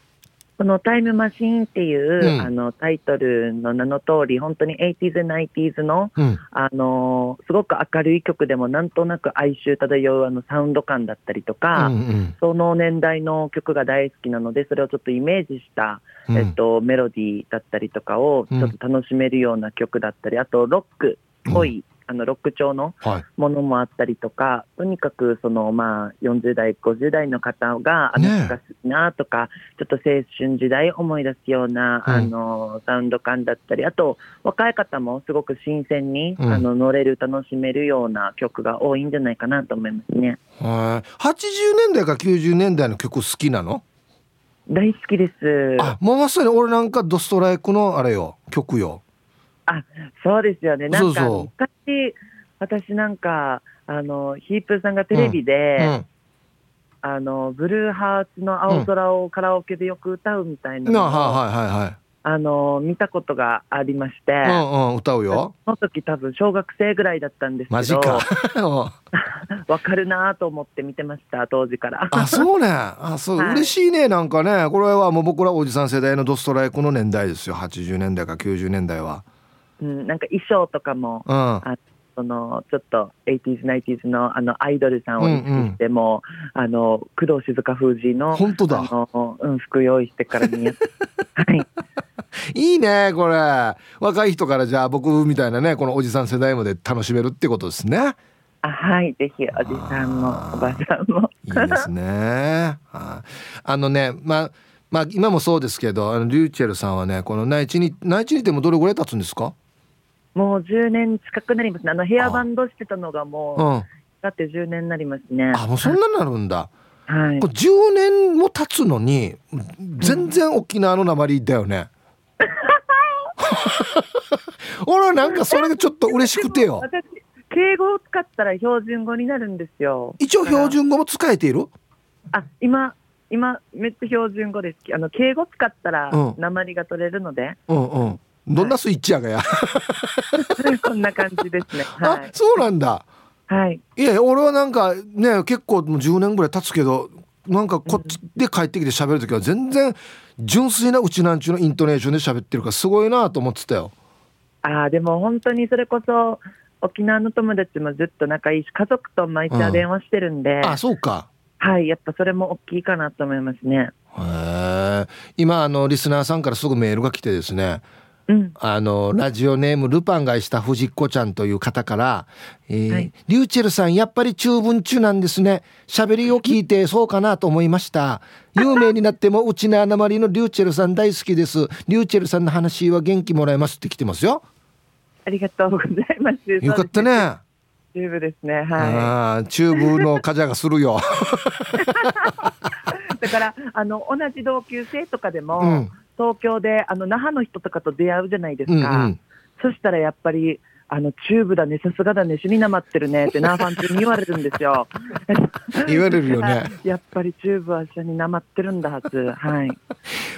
この「タイムマシーン」っていう、うん、あのタイトルの名の通り本当に 80s、90s のうん、あのすごく明るい曲でもなんとなく哀愁漂うあのサウンド感だったりとか、うんうん、その年代の曲が大好きなのでそれをちょっとイメージした、うん、えっと、メロディーだったりとかをちょっと楽しめるような曲だったりあとロックっぽい、あのロック調のものもあったりとか、はい、とにかくその、まあ、40代、50代の方があの曲が好きなとか、ね、ちょっと青春時代思い出すような、うん、あのサウンド感だったり、あと若い方もすごく新鮮に、うん、あの乗れる、楽しめるような曲が多いんじゃないかなと思いますね。はい、80年代か90年代の曲好きなの？大好きです。あ、もうまさに俺なんかドストライクのあれよ、曲よ。あそうですよね。なんか昔私なんかあのヒープーさんがテレビで、うん。うん、あのブルーハーツの青空をカラオケでよく歌うみたいなのを、うん、はいはいはい。あの見たことがありまして、うんうん、歌うよ。その時多分小学生ぐらいだったんですけどマジか。わかるなと思って見てました当時から。あそうね。あそう、はい、嬉しいねなんかね。これはもう僕らおじさん世代のドストライクの年代ですよ。80年代か90年代はうん、なんか衣装とかも、うん、あそのちょっと 80s、90s のあのアイドルさんを意識しても、うんうん、あの工藤静香封じの本当だ。あの、うん、服用意してからにや はい。いいねこれ。若い人からじゃあ僕みたいなねこのおじさん世代まで楽しめるってことですね。あはい。ぜひおじさんもおばさんも。いいですね。あのねまあまあ今もそうですけどあのリューチェルさんはねこの内地に内地にいてもどれぐらい経つんですか？もう10年近くなりますね。あのヘアバンドしてたのがもう、うん、だって10年になりますね。あ、もうそんなになるんだ。はい。これ10年も経つのに、全然沖縄の鉛だよね。俺はなんかそれがちょっと嬉しくてよ。私、敬語を使ったら標準語になるんですよ。一応標準語も使えている？あ、今、今、めっちゃ標準語です。あの、敬語使ったら、鉛が取れるので。うんうん。どんなスイッチやがや。こんな感じですね。はい、あ、そうなんだ。はい。いや、俺はなんかね、結構もう10年ぐらい経つけど。なんかこっちで帰ってきて喋る時は全然純粋なうちなんちゅうのイントネーションで喋ってるからすごいなと思ってたよ。ああでも本当にそれこそ沖縄の友達もずっと仲いいし家族と毎日電話してるんで、うん、あそうかはいやっぱそれも大きいかなと思いますねへえ今あのリスナーさんからすぐメールが来てですねあのラジオネームルパンがした藤子ちゃんという方から「えーはい、リューチェルさんやっぱり中文中なんですね。喋りを聞いてそうかなと思いました。有名になってもうちなーなまりのりゅうちぇるさん大好きです。りゅうちぇるさんの話は元気もらえます」って来てますよ。ありがとうございます。よかったね。チューブですね。はい。チューブのカジャがするよ。だからあの同じ同級生とかでも、うん東京であの那覇の人とかと出会うじゃないですか、うんうん、そしたらやっぱりあのチューブだね、さすがだね、死になまってるねってナーファンチュに言われるんですよ。言われるよね。やっぱりチューブは死になまってるんだはず。はい。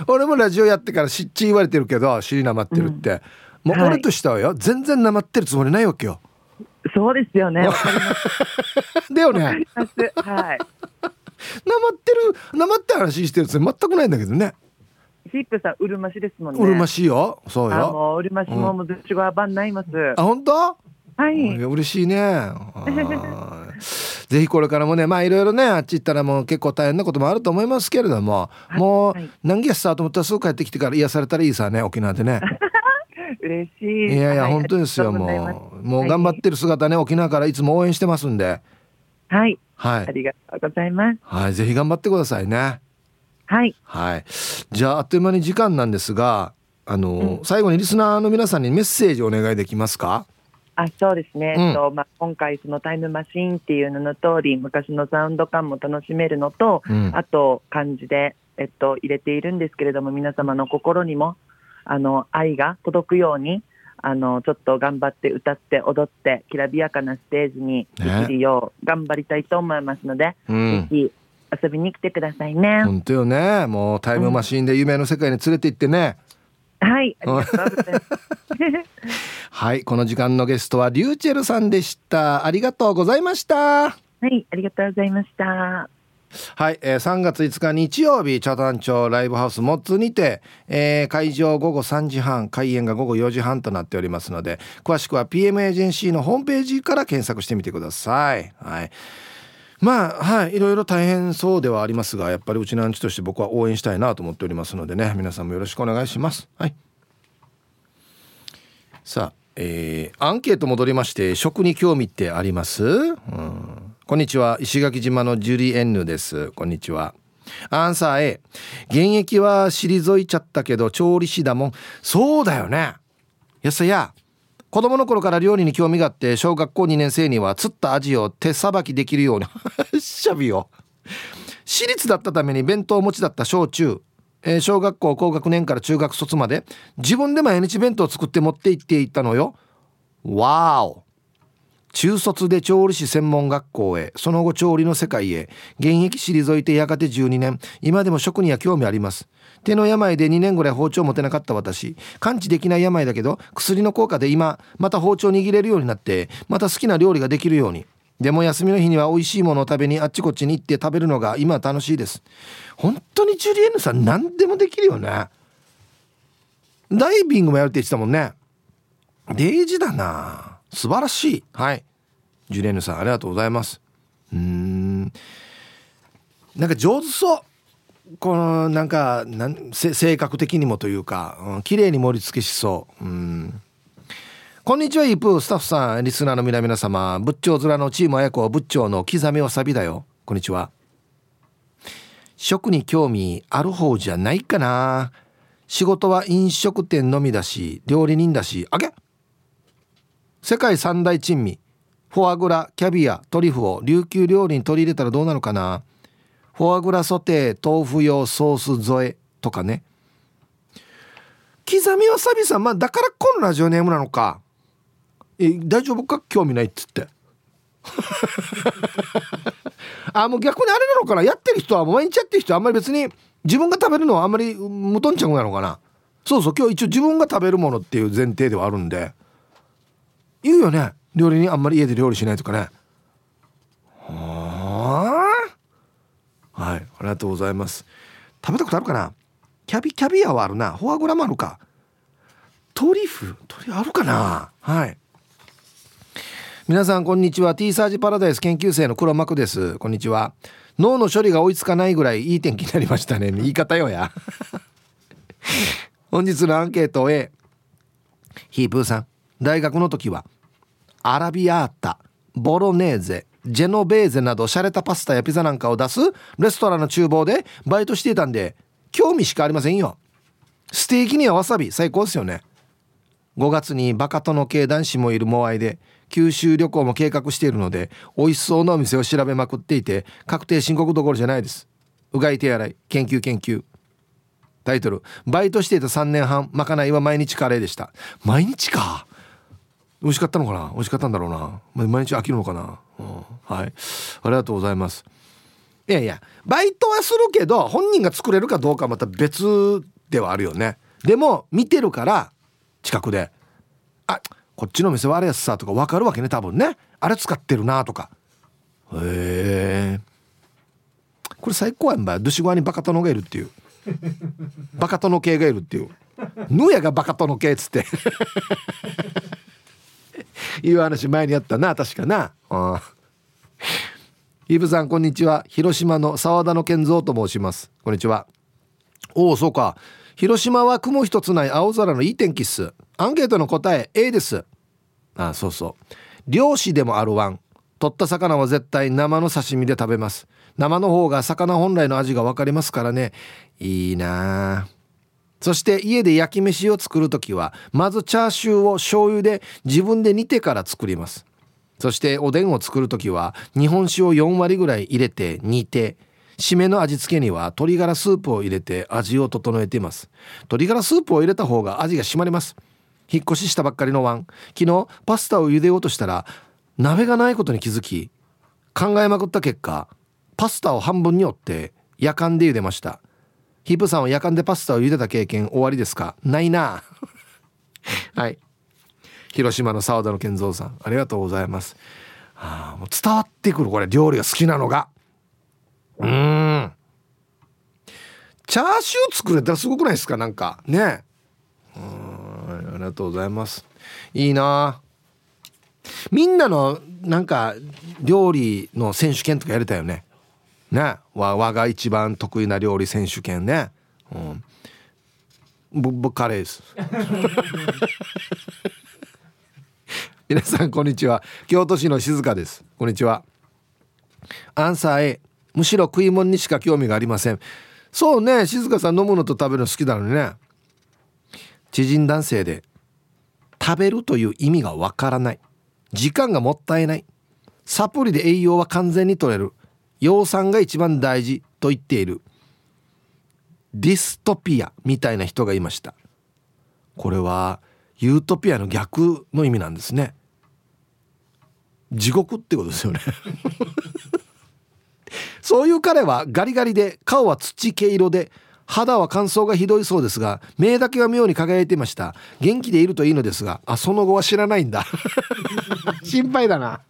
俺もラジオやってからしっち言われてるけど、死になまってるって。うん、もう俺としてはよ、はい、全然なまってるつもりないわけよ。そうですよね。だよね。はい。なまってる、なまって話してるつ全くないんだけどね。ヒップさんうるま市ですもんね。うるま市よ。そうよ。もううるま市ももうずっちごは番ないます、あ本当？はい。嬉しいね。ぜひこれからもねまあいろいろねあっち行ったらもう結構大変なこともあると思いますけれども、はい、もう、はい、何月さと思ったらすぐ帰ってきてから癒されたらいいさね沖縄でね。嬉しい。いやいや、はい、本当ですよもう。もう頑張ってる姿ね沖縄からいつも応援してますんで。はい、はい、ありがとうございます。はいぜひ頑張ってくださいねはい。はい。じゃああっという間に時間なんですがあの、うん、最後にリスナーの皆さんにメッセージお願いできますか？あそうですね、うん。とまあ、今回、そのタイムマシーンっていうのの通り昔のサウンド感も楽しめるのと、うん、あと漢字で、えっと、入れているんですけれども皆様の心にもあの愛が届くようにあのちょっと頑張って歌って踊ってきらびやかなステージにできるよう頑張りたいと思いますので、ね、ぜひ遊びに来てくださいね。本当よねもうタイムマシーンで夢の世界に連れて行ってね。はい、ありがとうございます。はい、この時間のゲストはリューチェルさんでした。ありがとうございました。はい、ありがとうございました。はい、えー、3月5日日曜日茶壇町ライブハウスモッツにて、えー、会場午後3時半開演が午後4時半となっておりますので詳しくは PM エージェンシーのホームページから検索してみてください。はいまあはいいろいろ大変そうではありますがやっぱりうちのアンチとして僕は応援したいなと思っておりますのでね皆さんもよろしくお願いします。はい。さあえー、アンケート戻りまして食に興味ってあります、うん、こんにちは。石垣島のジュリエンヌです。こんにちは。アンサー A 現役は退いちゃったけど調理師だもん。そうだよね。やさや。子供の頃から料理に興味があって小学校2年生には釣った味を手さばきできるようにしゃびよ私立だったために弁当持ちだった小中、えー、小学校高学年から中学卒まで自分で毎日弁当を作って持って行っていったのよ。わーお中卒で調理師専門学校へその後調理の世界へ現役退いてやがて12年今でも食には興味あります。手の病で2年ぐらい包丁持てなかった私完治できない病だけど薬の効果で今また包丁握れるようになってまた好きな料理ができるように。でも休みの日には美味しいものを食べにあっちこっちに行って食べるのが今楽しいです。本当にジュリエンヌさん何でもできるよね。ダイビングもやるって言ってたもんね。デイジだな。素晴らしい。はい。ジュリエンヌさんありがとうございます。うん。なんか上手そう。このなんかなん性格的にもというか、うん、綺麗に盛り付けしそう。うん。こんにちはイープー。スタッフさんリスナーの皆々様。仏頂面のチーム綾子仏頂の刻みわさびだよ。こんにちは。食に興味ある方じゃないかな。仕事は飲食店のみだし料理人だし。あげ。世界三大珍味。フォアグラキャビアトリュフを琉球料理に取り入れたらどうなのかな。フォアグラソテー豆腐用ソース添えとかね。刻みわさびさんまあだからこのラジオネームなのか。え大丈夫か？興味ないっつって。あもう逆にあれなのかな？やってる人は毎日やってる人はあんまり別に自分が食べるのはあんまり無頓着なのかな。そうそう今日一応自分が食べるものっていう前提ではあるんで。言うよね。料理にあんまり家で料理しないとかね。はあ。はい。ありがとうございます。食べたことあるかな？キャビキャビアはあるな。フォアグラもあるか。トリュフ？トリュフあるかな？はい。皆さんこんにちは。T サージパラダイス研究生の黒幕です。こんにちは。脳の処理が追いつかないぐらいいい天気になりましたね。言い方よや。本日のアンケート A ヒープーさん。大学の時はアラビアータボロネーゼジェノベーゼなど洒落たパスタやピザなんかを出すレストランの厨房でバイトしていたんで興味しかありませんよ。ステーキにはわさび最高ですよね。5月にバカ殿系男子もいるモアイで九州旅行も計画しているので美味しそうなお店を調べまくっていて確定申告どころじゃないです。うがい手洗い研究研究。タイトルバイトしていた3年半まかないは毎日カレーでした。毎日か。美味しかったのかな？美味しかったんだろうな。毎日飽きるのかな、うん、はい。ありがとうございます。いやいやバイトはするけど本人が作れるかどうかはまた別ではあるよね。でも見てるから近くであこっちの店はあれやつさとか分かるわけね多分ね。あれ使ってるなとか。へえ。これ最高やんばドゥシゴアにバカ殿がいるっていう。バカ殿系がいるっていう。ぬやがバカ殿系っつって。いう話前にやったな確かな。あイブさんこんにちは。広島の澤田の健三と申します。こんにちは。おおそうか。広島は雲一つない青空のいい天気っす。アンケートの答え A です。あそうそう。漁師でもあるワン。取った魚は絶対生の刺身で食べます。生の方が魚本来の味が分かりますからね。いいなあ。そして家で焼き飯を作る時はまずチャーシューを醤油で自分で煮てから作ります。そしておでんを作る時は日本酒を4割ぐらい入れて煮て締めの味付けには鶏ガラスープを入れて味を整えています。鶏ガラスープを入れた方が味が締まります。引っ越ししたばっかりのワン。昨日パスタを茹でようとしたら鍋がないことに気づき考えまくった結果パスタを半分に折って夜間で茹でました。ヒップさんは夜間でパスタを茹でた経験終わりですか？ないな。はい。広島の澤田の健三さんありがとうございます、はあ、もう伝わってくるこれ料理が好きなのが。うん。チャーシュー作れたらすごくないですか？なんか。ね。うんありがとうございます。いいな。みんなのなんか料理の選手権とかやりたいよねね。我が一番得意な料理選手権ね。うん。僕カレーです 皆さんこんにちは。京都市の静香です。こんにちは。アンサー A むしろ食い物にしか興味がありません。そうね。静香さん飲むのと食べるの好きなのにね。知人男性で食べるという意味がわからない。時間がもったいない。サプリで栄養は完全に取れる。養酸が一番大事と言っている。ディストピアみたいな人がいました。これはユートピアの逆の意味なんですね。地獄ってことですよね。そういう彼はガリガリで顔は土毛色で肌は乾燥がひどいそうですが目だけは妙に輝いていました。元気でいるといいのですがあその後は知らないんだ。心配だな。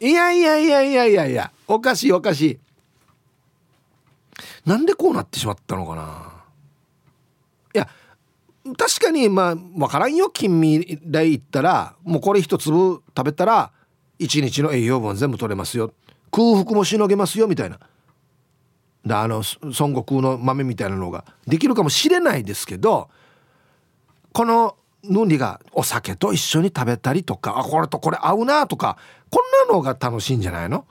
いやいやいやいやいやいやおかしいおかしい。なんでこうなってしまったのかな。いや確かにまあ分からんよ。金味来行ったらもうこれ一粒食べたら一日の栄養分全部取れますよ。空腹もしのげますよみたいな。であの孫悟空の豆みたいなのができるかもしれないですけどこのヌンリがお酒と一緒に食べたりとかあこれとこれ合うなとかこんなのが楽しいんじゃないの？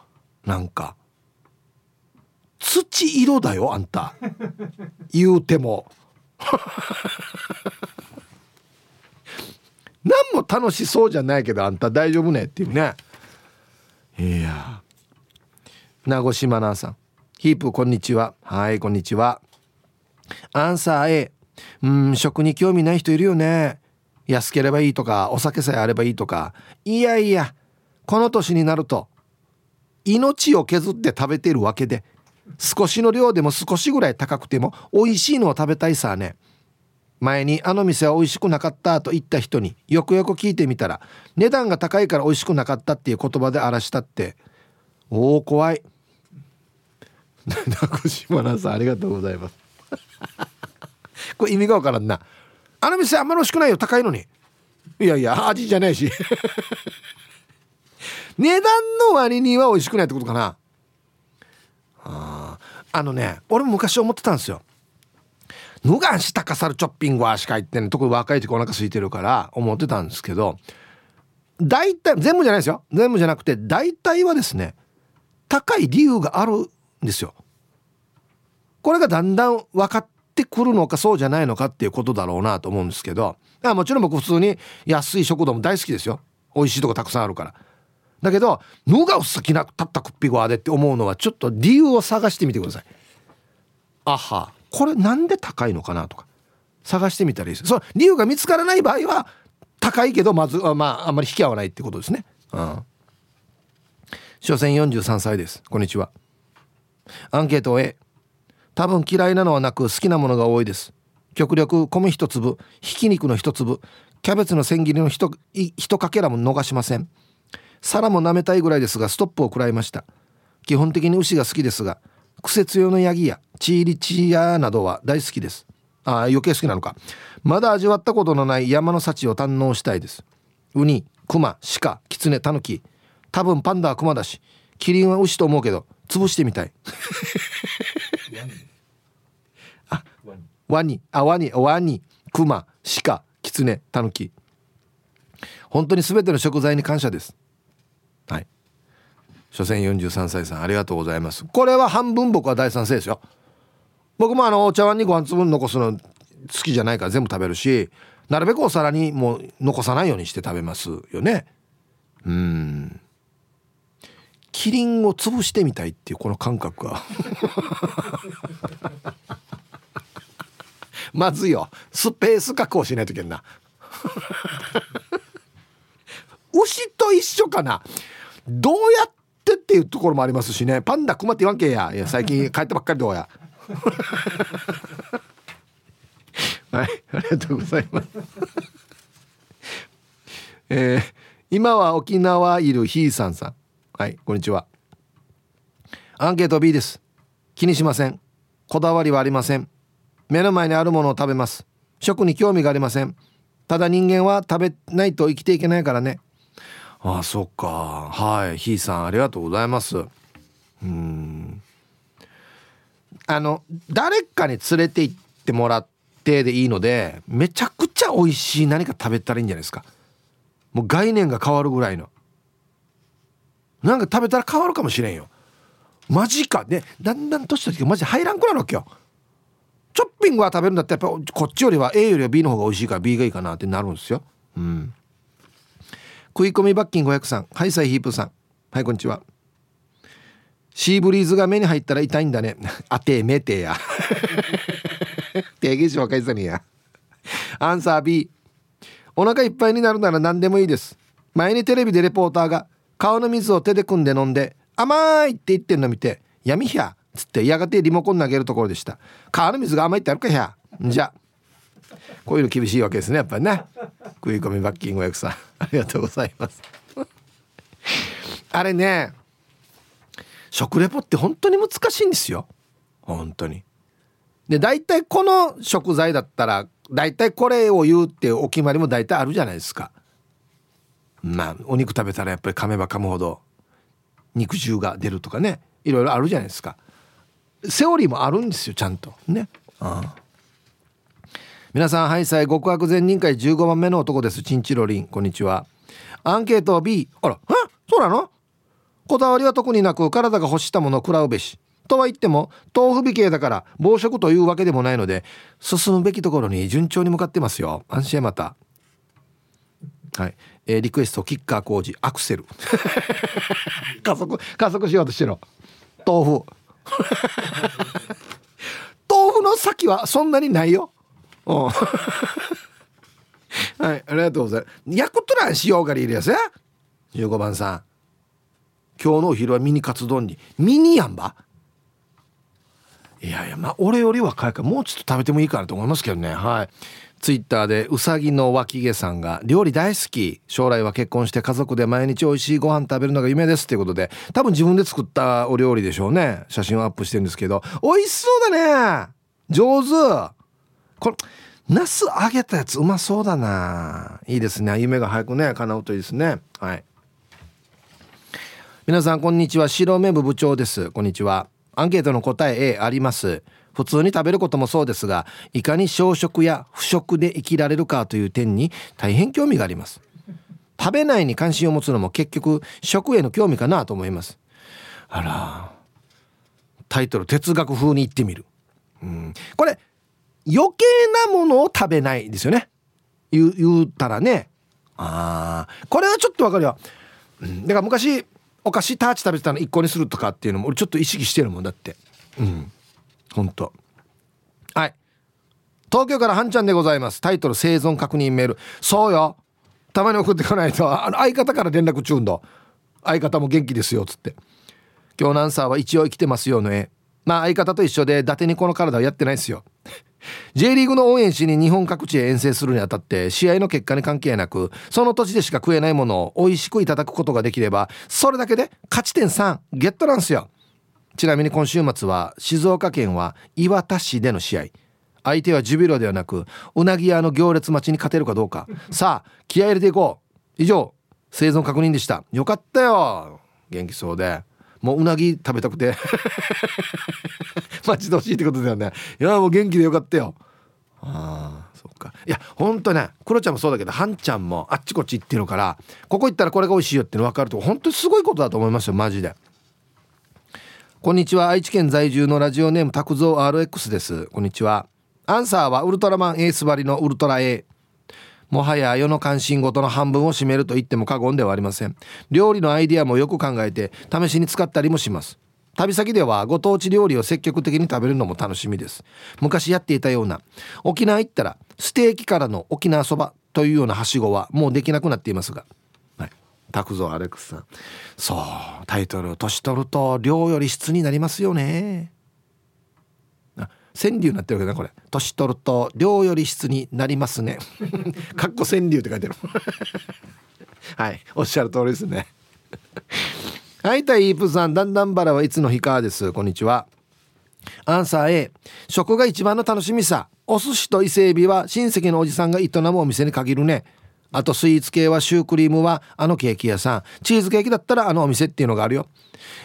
なんか土色だよあんた。言うても。何も楽しそうじゃないけどあんた大丈夫ね？っていうね。いや。名越真奈さん。ヒープこんにちは。はいこんにちは。アンサー A うん食に興味ない人いるよね。安ければいいとかお酒さえあればいいとか。いやいやこの年になると命を削って食べてるわけで少しの量でも少しぐらい高くても美味しいのを食べたいさね。前にあの店は美味しくなかったと言った人によくよく聞いてみたら値段が高いから美味しくなかったっていう言葉で荒らしたって。おお怖い。中島奈さんありがとうございます。これ意味がわからんな。あの店あんまり美味しくないよ高いのに。いやいや味じゃないし。値段の割には美味しくないってことかな。ああのね俺も昔思ってたんですよ。ぬがんしたかさるチョッピングはしか言ってね特に若い時お腹空いてるから思ってたんですけど大体全部じゃないですよ。全部じゃなくて大体はですね高い理由があるんですよ。これがだんだん分かってくるのかそうじゃないのかっていうことだろうなと思うんですけど。もちろん僕普通に安い食堂も大好きですよ。美味しいとこたくさんあるから。だけど「ぬがうさきなたったくっぴごわで」って思うのはちょっと理由を探してみてください。あは。これなんで高いのかなとか。探してみたらいいです。その理由が見つからない場合は高いけどまずまああんまり引き合わないってことですね。うん。所詮43歳です。こんにちは。アンケート A 多分嫌いなのはなく好きなものが多いです。極力米一粒ひき肉の一粒キャベツの千切りの一かけらも逃しません皿も舐めたいぐらいですがストップを食らいました。基本的に牛が好きですが癖強のヤギやチーリチヤなどは大好きです。あ余計好きなのか。まだ味わったことのない山の幸を堪能したいです。ウニクマ鹿キツネタヌキ。多分パンダはクマだしキリンは牛と思うけど潰してみたい。あワニ。あワニ。ワニクマ鹿キツネタヌキ。本当に全ての食材に感謝ですはい。所詮43歳さんありがとうございます。これは半分僕は大賛成ですよ。僕もあのお茶碗にご飯粒残すの好きじゃないから全部食べるしなるべくお皿にもう残さないようにして食べますよね。うん。キリンを潰してみたいっていうこの感覚が まずいよ。スペース確保しないといけんな。牛と一緒かな。どうやってっていうところもありますしね。パンダクマって言わんけや。いや最近 帰ったばっかりどうや。はいありがとうございます。えー、今は沖縄いるひいさんさん。はいこんにちは。アンケート B です。気にしません。こだわりはありません。目の前にあるものを食べます。食に興味がありません。ただ人間は食べないと生きていけないからねああそっか。はい。ひいさんありがとうございます。うん。あの誰かに連れて行ってもらってでいいのでめちゃくちゃ美味しい何か食べたらいいんじゃないですか。もう概念が変わるぐらいの。なんか食べたら変わるかもしれんよ。マジか。ねだんだん年取ってマジ入らんくなるわけよ。チョッピングは食べるんだったらやっぱこっちよりは A よりは B の方が美味しいから B がいいかなってなるんですよ。うん。食い込み罰金500さんはいサイヒープさん。はいこんにちは。シーブリーズが目に入ったら痛いんだね。あてめてや。定義し若いさにや。アンサー B お腹いっぱいになるなら何でもいいです。前にテレビでレポーターが顔の水を手で汲んで飲んで甘いって言ってんの見て闇ひゃつってやがてリモコン投げるところでした。川の水が甘いってあるかひゃじゃ。こういうの厳しいわけですねやっぱりね。食い込み罰金500さん。ありがとうございます。あれね食レポって本当に難しいんですよ。本当に。で大体この食材だったら大体これを言うってお決まりも大体あるじゃないですか。まあお肉食べたらやっぱり噛めば噛むほど肉汁が出るとかねいろいろあるじゃないですか。セオリーもあるんですよちゃんと。ね。ああ。皆さんハイサイ極悪善人会15番目の男です。チンチロリンこんにちは。アンケート B あらえ？そうなの？こだわりは特になく体が欲したものを食らうべし。とは言っても豆腐美形だから暴食というわけでもないので進むべきところに順調に向かってますよ。安心また。はい、えー、リクエストキッカー工事アクセル。加速加速しようとしてろ豆腐。豆腐の先はそんなにないよ。はいありがとうございます。ヤクトランしようがりいるやつや15番さん。今日のお昼はミニカツ丼に。ミニやんばいやいやまあ俺より若いか。らもうちょっと食べてもいいかなと思いますけどね。はい。ツイッターでうさぎの脇毛さんが料理大好き。将来は結婚して家族で毎日美味しいご飯食べるのが夢ですっていうことで。多分自分で作ったお料理でしょうね。写真をアップしてるんですけど。美味しそうだね。上手これナス揚げたやつうまそうだな。いいですね。夢が早くね叶うといいですね。はい。皆さんこんにちは。白目部部長です。こんにちは。アンケートの答え A あります。普通に食べることもそうですがいかに小食や不食で生きられるかという点に大変興味があります。食べないに関心を持つのも結局食への興味かなと思います。あらタイトル哲学風に言ってみる、うん、これ余計なものを食べないですよね。言言ったらね。ああこれはちょっとわかるよ、うん、だから昔お菓子ターチ食べてたの1個にするとかっていうのも俺ちょっと意識してるもんだって。うん。本当はい。東京からはんちゃんでございます。タイトル生存確認メール。そうよ。たまに送ってこないと。あの相方から連絡中んだ相方も元気ですよっつって。今日のアンサーは一応生きてますよの絵まあ相方と一緒で伊達にこの体はやってないですよ。J リーグの応援しに日本各地へ遠征するにあたって試合の結果に関係なくその土地でしか食えないものを美味しくいただくことができればそれだけで勝ち点3ゲットなんすよ。ちなみに今週末は静岡県は磐田市での試合。相手はジュビロではなくうなぎ屋の行列待ちに勝てるかどうか。さあ気合入れていこう。以上生存確認でした。よかったよ。元気そうで。もううなぎ食べたくて。待ち遠しいってことだよね。いやもう元気でよかったよ。ああそっか。いやほんとねクロちゃんもそうだけどハンちゃんもあっちこっち行ってるからここ行ったらこれが美味しいよっての分かると本当にすごいことだと思いますよマジで。こんにちは愛知県在住のラジオネーム拓蔵 RX です。こんにちは。アンサーはウルトラマンエース割りのウルトラ A もはや世の関心事の半分を占めると言っても過言ではありません。料理のアイディアもよく考えて試しに使ったりもします。旅先ではご当地料理を積極的に食べるのも楽しみです。昔やっていたような沖縄行ったらステーキからの沖縄そばというようなはしごはもうできなくなっていますが。はい。拓蔵アレックスさん。そうタイトル年取ると量より質になりますよね。川柳になってるわけだこれ。年取ると量より質になりますね。かっこ川柳って書いてる。はいおっしゃる通りですね。はいたいイープさんだんだんバラはいつの日かです。こんにちは。アンサー A 食が一番の楽しみさ。お寿司と伊勢エビは親戚のおじさんが営むお店に限るねあとスイーツ系はシュークリームはあのケーキ屋さん。チーズケーキだったらあのお店っていうのがあるよ。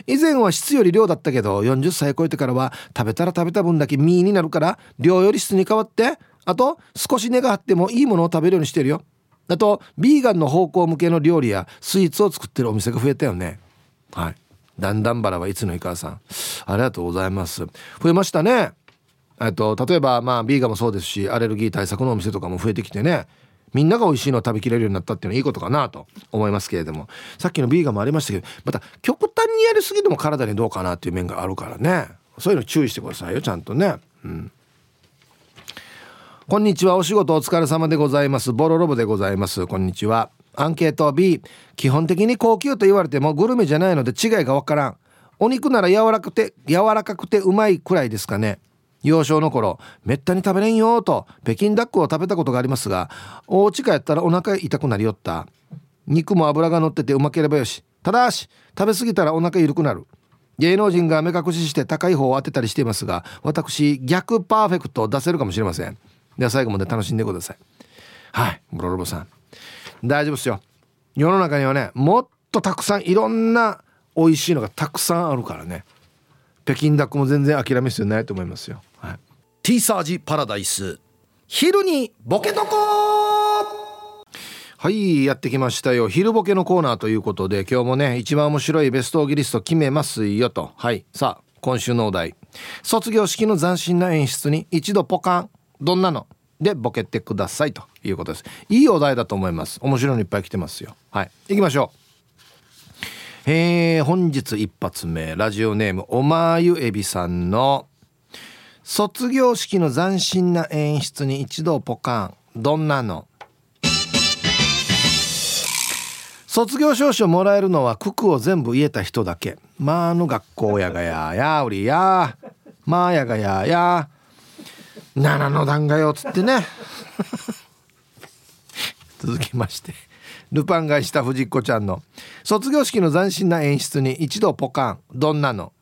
以前は質より量だったけど40歳超えてからは食べたら食べた分だけ身になるから量より質に変わってあと少し根が張ってもいいものを食べるようにしてるよ。あとビーガンの方向向けの料理やスイーツを作ってるお店が増えたよね。はい。だんだんバラはいつのいかさん。ありがとうございます。増えましたね。えっと例えばまあビーガンもそうですしアレルギー対策のお店とかも増えてきてね。みんなが美味しいのを食べきれるようになったっていうのはいいことかなと思いますけれども。さっきのビーガンもありましたけどまた極端にやりすぎても体にどうかなっていう面があるからね。そういうの注意してくださいよちゃんとね。うん。こんにちは。お仕事お疲れ様でございます。ボロロボでございます。こんにちは。アンケート B 基本的に高級と言われてもグルメじゃないので違いがわからん。お肉なら柔らかくて柔らかくてうまいくらいですかね。幼少の頃めったに食べれんよと北京ダックを食べたことがありますがお家帰ったらお腹痛くなりよった。肉も脂が乗っててうまければよし。ただし食べ過ぎたらお腹緩くなる。芸能人が目隠しして高い方を当てたりしていますが私逆パーフェクトを出せるかもしれません。では最後まで楽しんでください。はいブロロボさん。大丈夫ですよ。世の中にはねもっとたくさんいろんな美味しいのがたくさんあるからね。北京ダックも全然諦め必要ないと思いますよ、ティーサージパラダイス。昼にボケとこはいやってきましたよ。昼ボケのコーナーということで今日もね一番面白いベストオギリスト決めますよと。はいさあ今週のお題。卒業式の斬新な演出に一度ポカン。どんなの？でボケてくださいということです。いいお題だと思います。面白いのいっぱい来てますよ。はい行きましょう。えー、本日一発目。ラジオネームおまゆえびさんの卒業式の斬新な演出に一度ポカン。どんなの？卒業証書もらえるのは九九を全部言えた人だけ。まあの学校やがややおりやまあやがやや七の段がよつってね。続きまして。ルパンがした藤子ちゃんの。卒業式の斬新な演出に一度ポカン。どんなの？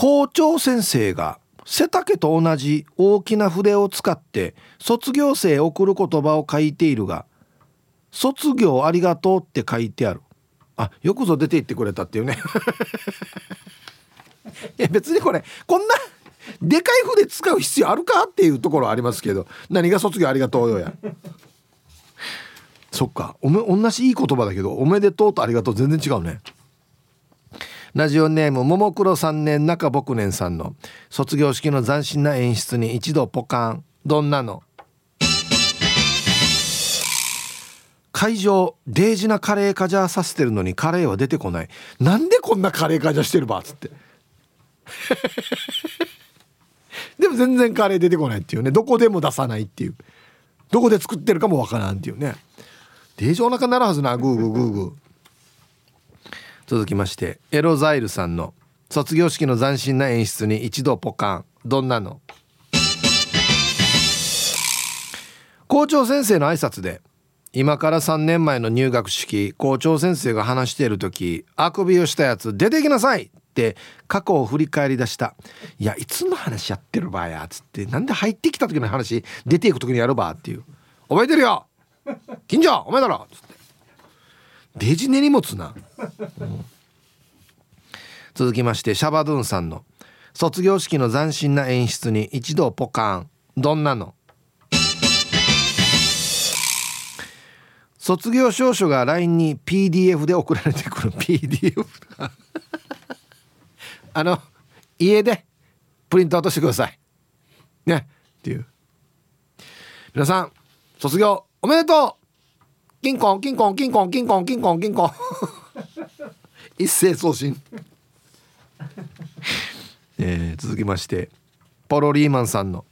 校長先生が背丈と同じ大きな筆を使って卒業生へ送る言葉を書いているが「卒業ありがとう」って書いてある。あよくぞ出て行ってくれたっていうね。いや別にこれこんなでかい筆使う必要あるかっていうところありますけど何が卒業ありがとうよや。そっかおめ同じいい言葉だけどおめでとうとありがとう全然違うね。ラジオネームももクロ3年中僕年さんの卒業式の斬新な演出に一度ポカン。どんなの？会場デージなカレーカジャーさせてるのにカレーは出てこない。なんでこんなカレーカジャーしてるばっつって。でも全然カレー出てこないっていうね。どこでも出さないっていう。どこで作ってるかもわからんっていうね。デージお腹なるはずな。グーグーグーグー。続きましてエロザイルさんの卒業式の斬新な演出に一度ポカン。どんなの？校長先生の挨拶で今から3年前の入学式校長先生が話している時あくびをしたやつ出てきなさいって過去を振り返りだした。いやいつの話やってるばやっつってなんで入ってきた時の話出ていく時にやるばっていう。覚えてるよ！近所お前だろ！っつってデジネ荷物な、うん、続きましてシャバドゥンさんの卒業式の斬新な演出に一度ポカン。どんなの？卒業証書が LINE に PDF で送られてくる。PDF あの家でプリントアウトしてください。ね。っていう。皆さん卒業おめでとう！キンコンキンコンキンコンキンコンキンコンキンコン。一斉送信。えー、続きましてポロリーマンさんの。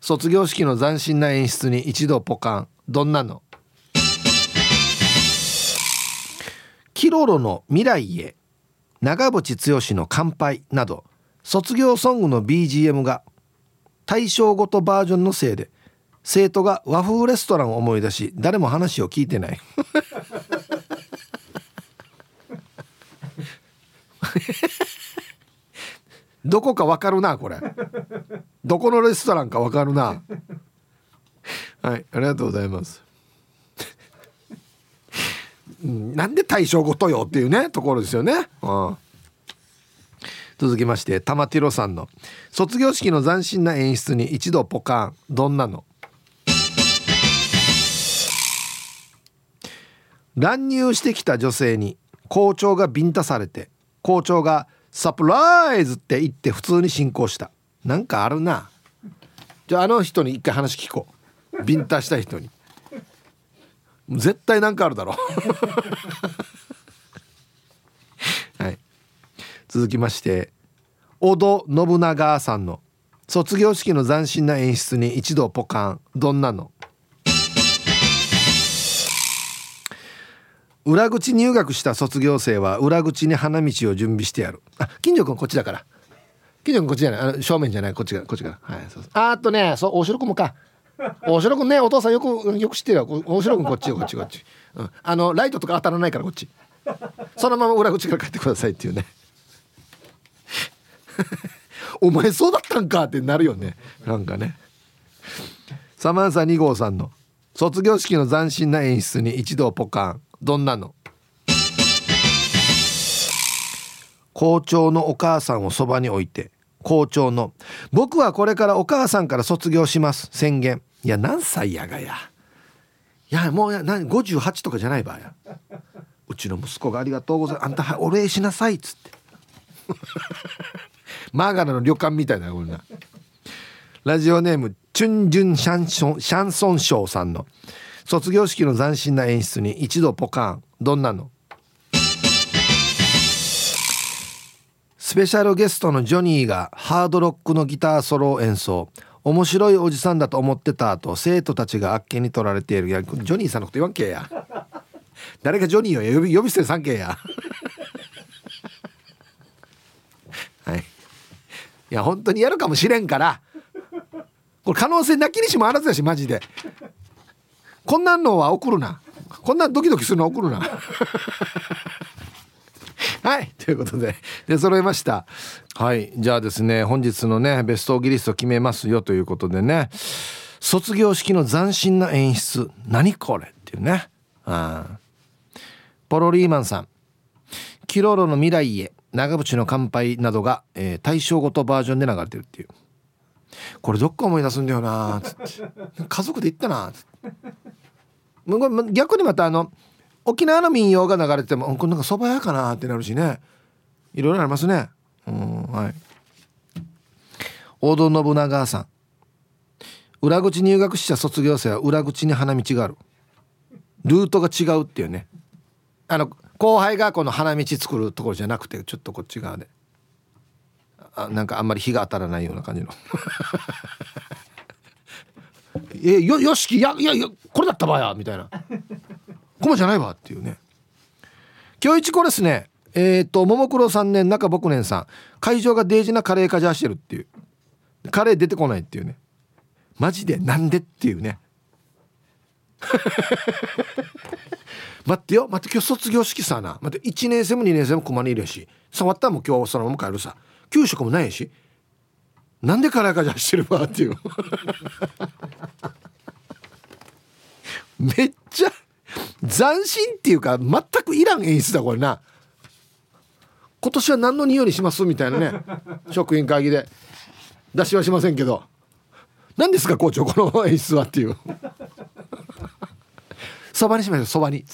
卒業式の斬新な演出に一度ポカン。どんなの？キロロの未来へ。長渕剛の乾杯など。卒業ソングの BGM が。対象ごとバージョンのせいで。生徒が和風レストランを思い出し誰も話を聞いてない。どこかわかるなこれ。どこのレストランかわかるな。はいありがとうございます。なんで対象ごとよっていうねところですよね、うん、続きまして玉ティロさんの。卒業式の斬新な演出に一度ポカン。どんなの？乱入してきた女性に校長がビンタされて校長がサプライズって言って普通に進行した。なんかあるな。じゃああの人に一回話聞こう。ビンタした人に。絶対なんかあるだろう。はい。続きまして小戸信長さんの卒業式の斬新な演出に一度ポカン。どんなの？裏口入学した卒業生は裏口に花道を準備してやる。あ金城君こっちだから。金城君こっちじゃない。あの正面じゃない。こっちがこっちがはいそうあとねそう大城君もか。大城君ねお父さんよくよく知ってるよ大城君こっちよこっちこっち、うん、あのライトとか当たらないからこっち。そのまま裏口から帰ってくださいっていうね。お前そうだったんかってなるよね。なんかね。サマンサ2号さんの卒業式の斬新な演出に一度ポカン。どんなの？校長のお母さんをそばに置いて校長の「僕はこれからお母さんから卒業します」宣言。いや何歳やがや。いやもう何58とかじゃない場合や。うちの息子がありがとうございます。あんたお礼しなさいっつって。マーガラの旅館みたいなこれな。ラジオネームチュンジュンシャンションシャンソンショーさんの「卒業式の斬新な演出に一度ポカン。どんなの？スペシャルゲストのジョニーがハードロックのギターソロを演奏。面白いおじさんだと思ってたと生徒たちがあっけに取られている。いやジョニーさんのこと言わんけや。誰がジョニーを呼び呼び捨てさんけや。はい。いや本当にやるかもしれんから。これ可能性なきにしもあらずだしマジで。こんなのは送るな。こんなドキドキするの送るな。はいということでで揃えました。はいじゃあですね本日のねベストギリスト決めますよということでね。卒業式の斬新な演出。何これっていうね。あポロリーマンさん。キロロの未来へ長渕の乾杯などが、えー、対象ごとバージョンで流れてるっていう。これどっか思い出すんだよなつって。家族で行ったなつって逆にまたあの沖縄の民謡が流れててもこれなんか蕎麦屋かなってなるしね。いろいろありますね。うんはい。大戸信長さん。裏口入学した卒業生は裏口に花道がある。ルートが違うっていうね。あの後輩がこの花道作るところじゃなくてちょっとこっち側で。あなんかあんまり日が当たらないような感じの。えよよしきいやいやいやこれだったばやみたいな。こまじゃないわっていうね。今日一こですね。えっ、とももクロ3年中僕年さん。会場がデージなカレーかじゃしてるっていう。カレー出てこないっていうね。マジでなんでっていうね。待ってよ待って今日卒業式さな。待って1年生も2年生も熊にいるし。触ったらもう今日そのまま帰るさ。給食もないし。なんでカラカジャしてるわっていう。めっちゃ斬新っていうか全くいらん演出だこれな。今年は何の匂いにしますみたいなね職員会議で。出しはしませんけど。何ですか校長この演出はっていう。そばにしましょうそばに。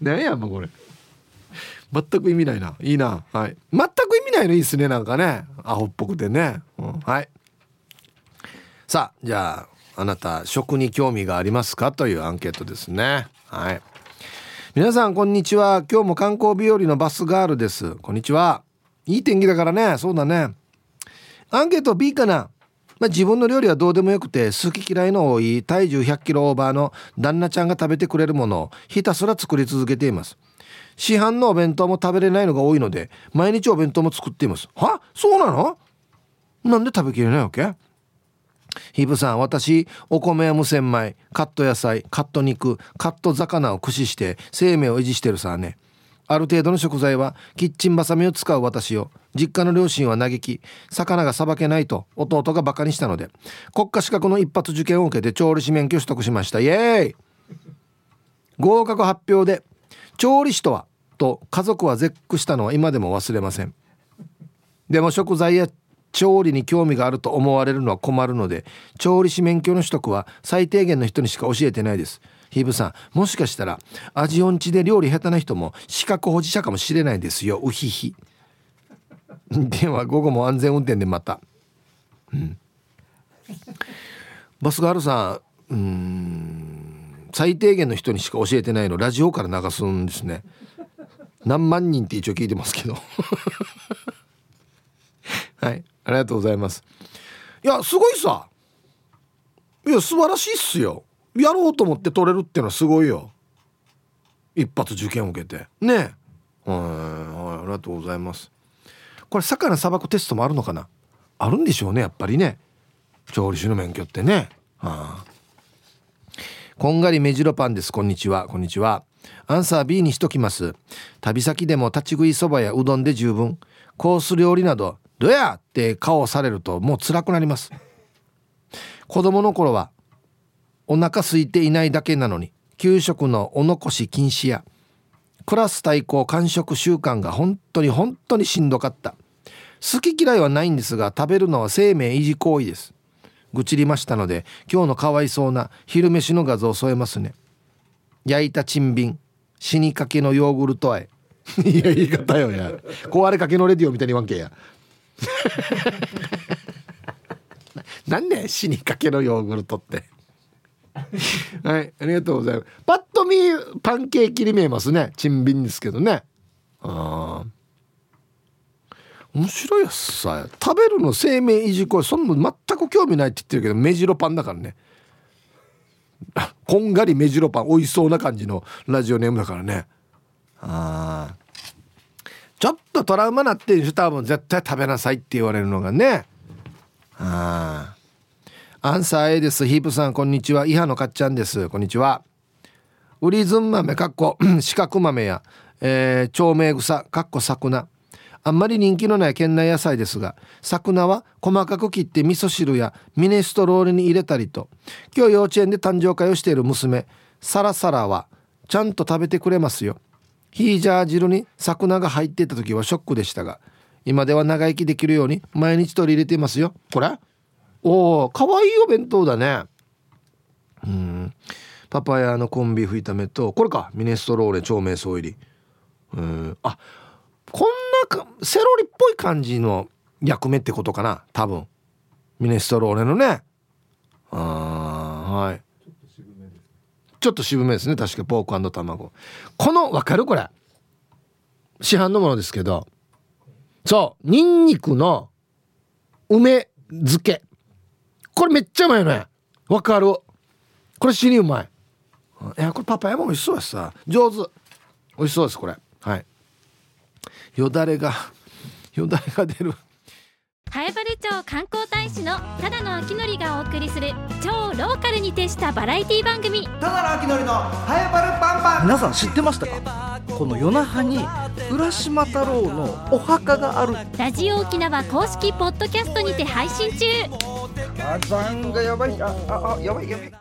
何やもうこれ。全く意味ないな。いいな。はい。全く意味ないのいいっすねなんかね。アホっぽくてね、うん、はい。さあじゃああなた食に興味がありますかというアンケートですね。はい。皆さんこんにちは。今日も観光日和のバスガールです。こんにちは。いい天気だからね。そうだね。アンケート B かな。まあ、自分の料理はどうでもよくて好き嫌いの多い体重100キロオーバーの旦那ちゃんが食べてくれるものをひたすら作り続けています。市販のお弁当も食べれないのが多いので毎日お弁当も作っています。は？そうなの？なんで食べきれないわけ？ヒブさん私お米や無洗米。カット野菜カット肉カット魚を駆使して生命を維持してるさね。ある程度の食材はキッチンバサミを使う私を実家の両親は嘆き魚がさばけないと弟がバカにしたので国家資格の一発受験を受けて調理師免許を取得しました。イエーイ！合格発表で調理師とはと家族は絶句したのは今でも忘れません。でも食材や調理に興味があると思われるのは困るので調理師免許の取得は最低限の人にしか教えてないです。ヒブさんもしかしたら味音痴で料理下手な人も資格保持者かもしれないですよ。うひひ。では午後も安全運転でまた。うん。バスガールさんうん最低限の人にしか教えてないのラジオから流すんですね。何万人って一応聞いてますけど。はい。ありがとうございます。いやすごいさ。いや素晴らしいっすよ。やろうと思って取れるっていうのはすごいよ。一発受験を受けて。ね。はいありがとうございます。これ魚さばくテストもあるのかな？あるんでしょうねやっぱりね。調理師の免許ってね。はあこんがり目白パンです。こんにちは。こんにちは。アンサー B にしときます。旅先でも立ち食いそばやうどんで十分。コース料理などどや？って顔をされるともう辛くなります。子供の頃はお腹空いていないだけなのに給食のお残し禁止やクラス対抗完食習慣が本当に本当にしんどかった。好き嫌いはないんですが食べるのは生命維持行為です。愚痴りましたので今日のかわいそうな昼飯の画像を添えますね。焼いた珍瓶死にかけのヨーグルトあえ。いや言い方よや。壊れかけのレディオみたいに言わんけや。なんで死にかけのヨーグルトって。はいありがとうございます。パッと見パンケーキに見えますね。珍瓶ですけどね。あ面白いやつさ。食べるの生命維持行為そんな全く興味ないって言ってるけど目白パンだからね。こんがり目白パン美味しそうな感じのラジオネームだからねあちょっとトラウマなってる人多分絶対食べなさいって言われるのがねああアンサー A です。ヒープさん、こんにちは。イハのかっちゃんです。こんにちは。ウリズン豆、かっこ、四角豆や、えー、長命草、かっこ桜。あんまり人気のない県内野菜ですが、桜は細かく切って味噌汁やミネストローネに入れたりと、今日幼稚園で誕生会をしている娘、サラサラは、ちゃんと食べてくれますよ。ヒージャー汁に桜が入っていた時はショックでしたが、今では長生きできるように毎日取り入れていますよ。これ？おおかわいいお弁当だね。うん。パパヤのコンビーフ炒めとこれか。ミネストローネ長命草入り。うん。あこんセロリっぽい感じの役目ってことかな多分。ミネストローネのね。あはい。ちょっと渋めですね。確かポーク卵。このわかるこれ。市販のものですけど。そう。ニンニクの梅漬け。これめっちゃうまいよね。わかる。これ死にうまい。いやこれパパヤも美味しそうやさ。上手。美味しそうですこれ。よだれがよだれが出る。南原町観光大使のただの秋のりがお送りする超ローカルに徹したバラエティ番組。ただの秋のりのハエバルパンパン皆さん知ってましたか？この夜那覇に浦島太郎のお墓がある。ラジオ沖縄公式ポッドキャストにて配信中。火山がやばい。あああやばいやばい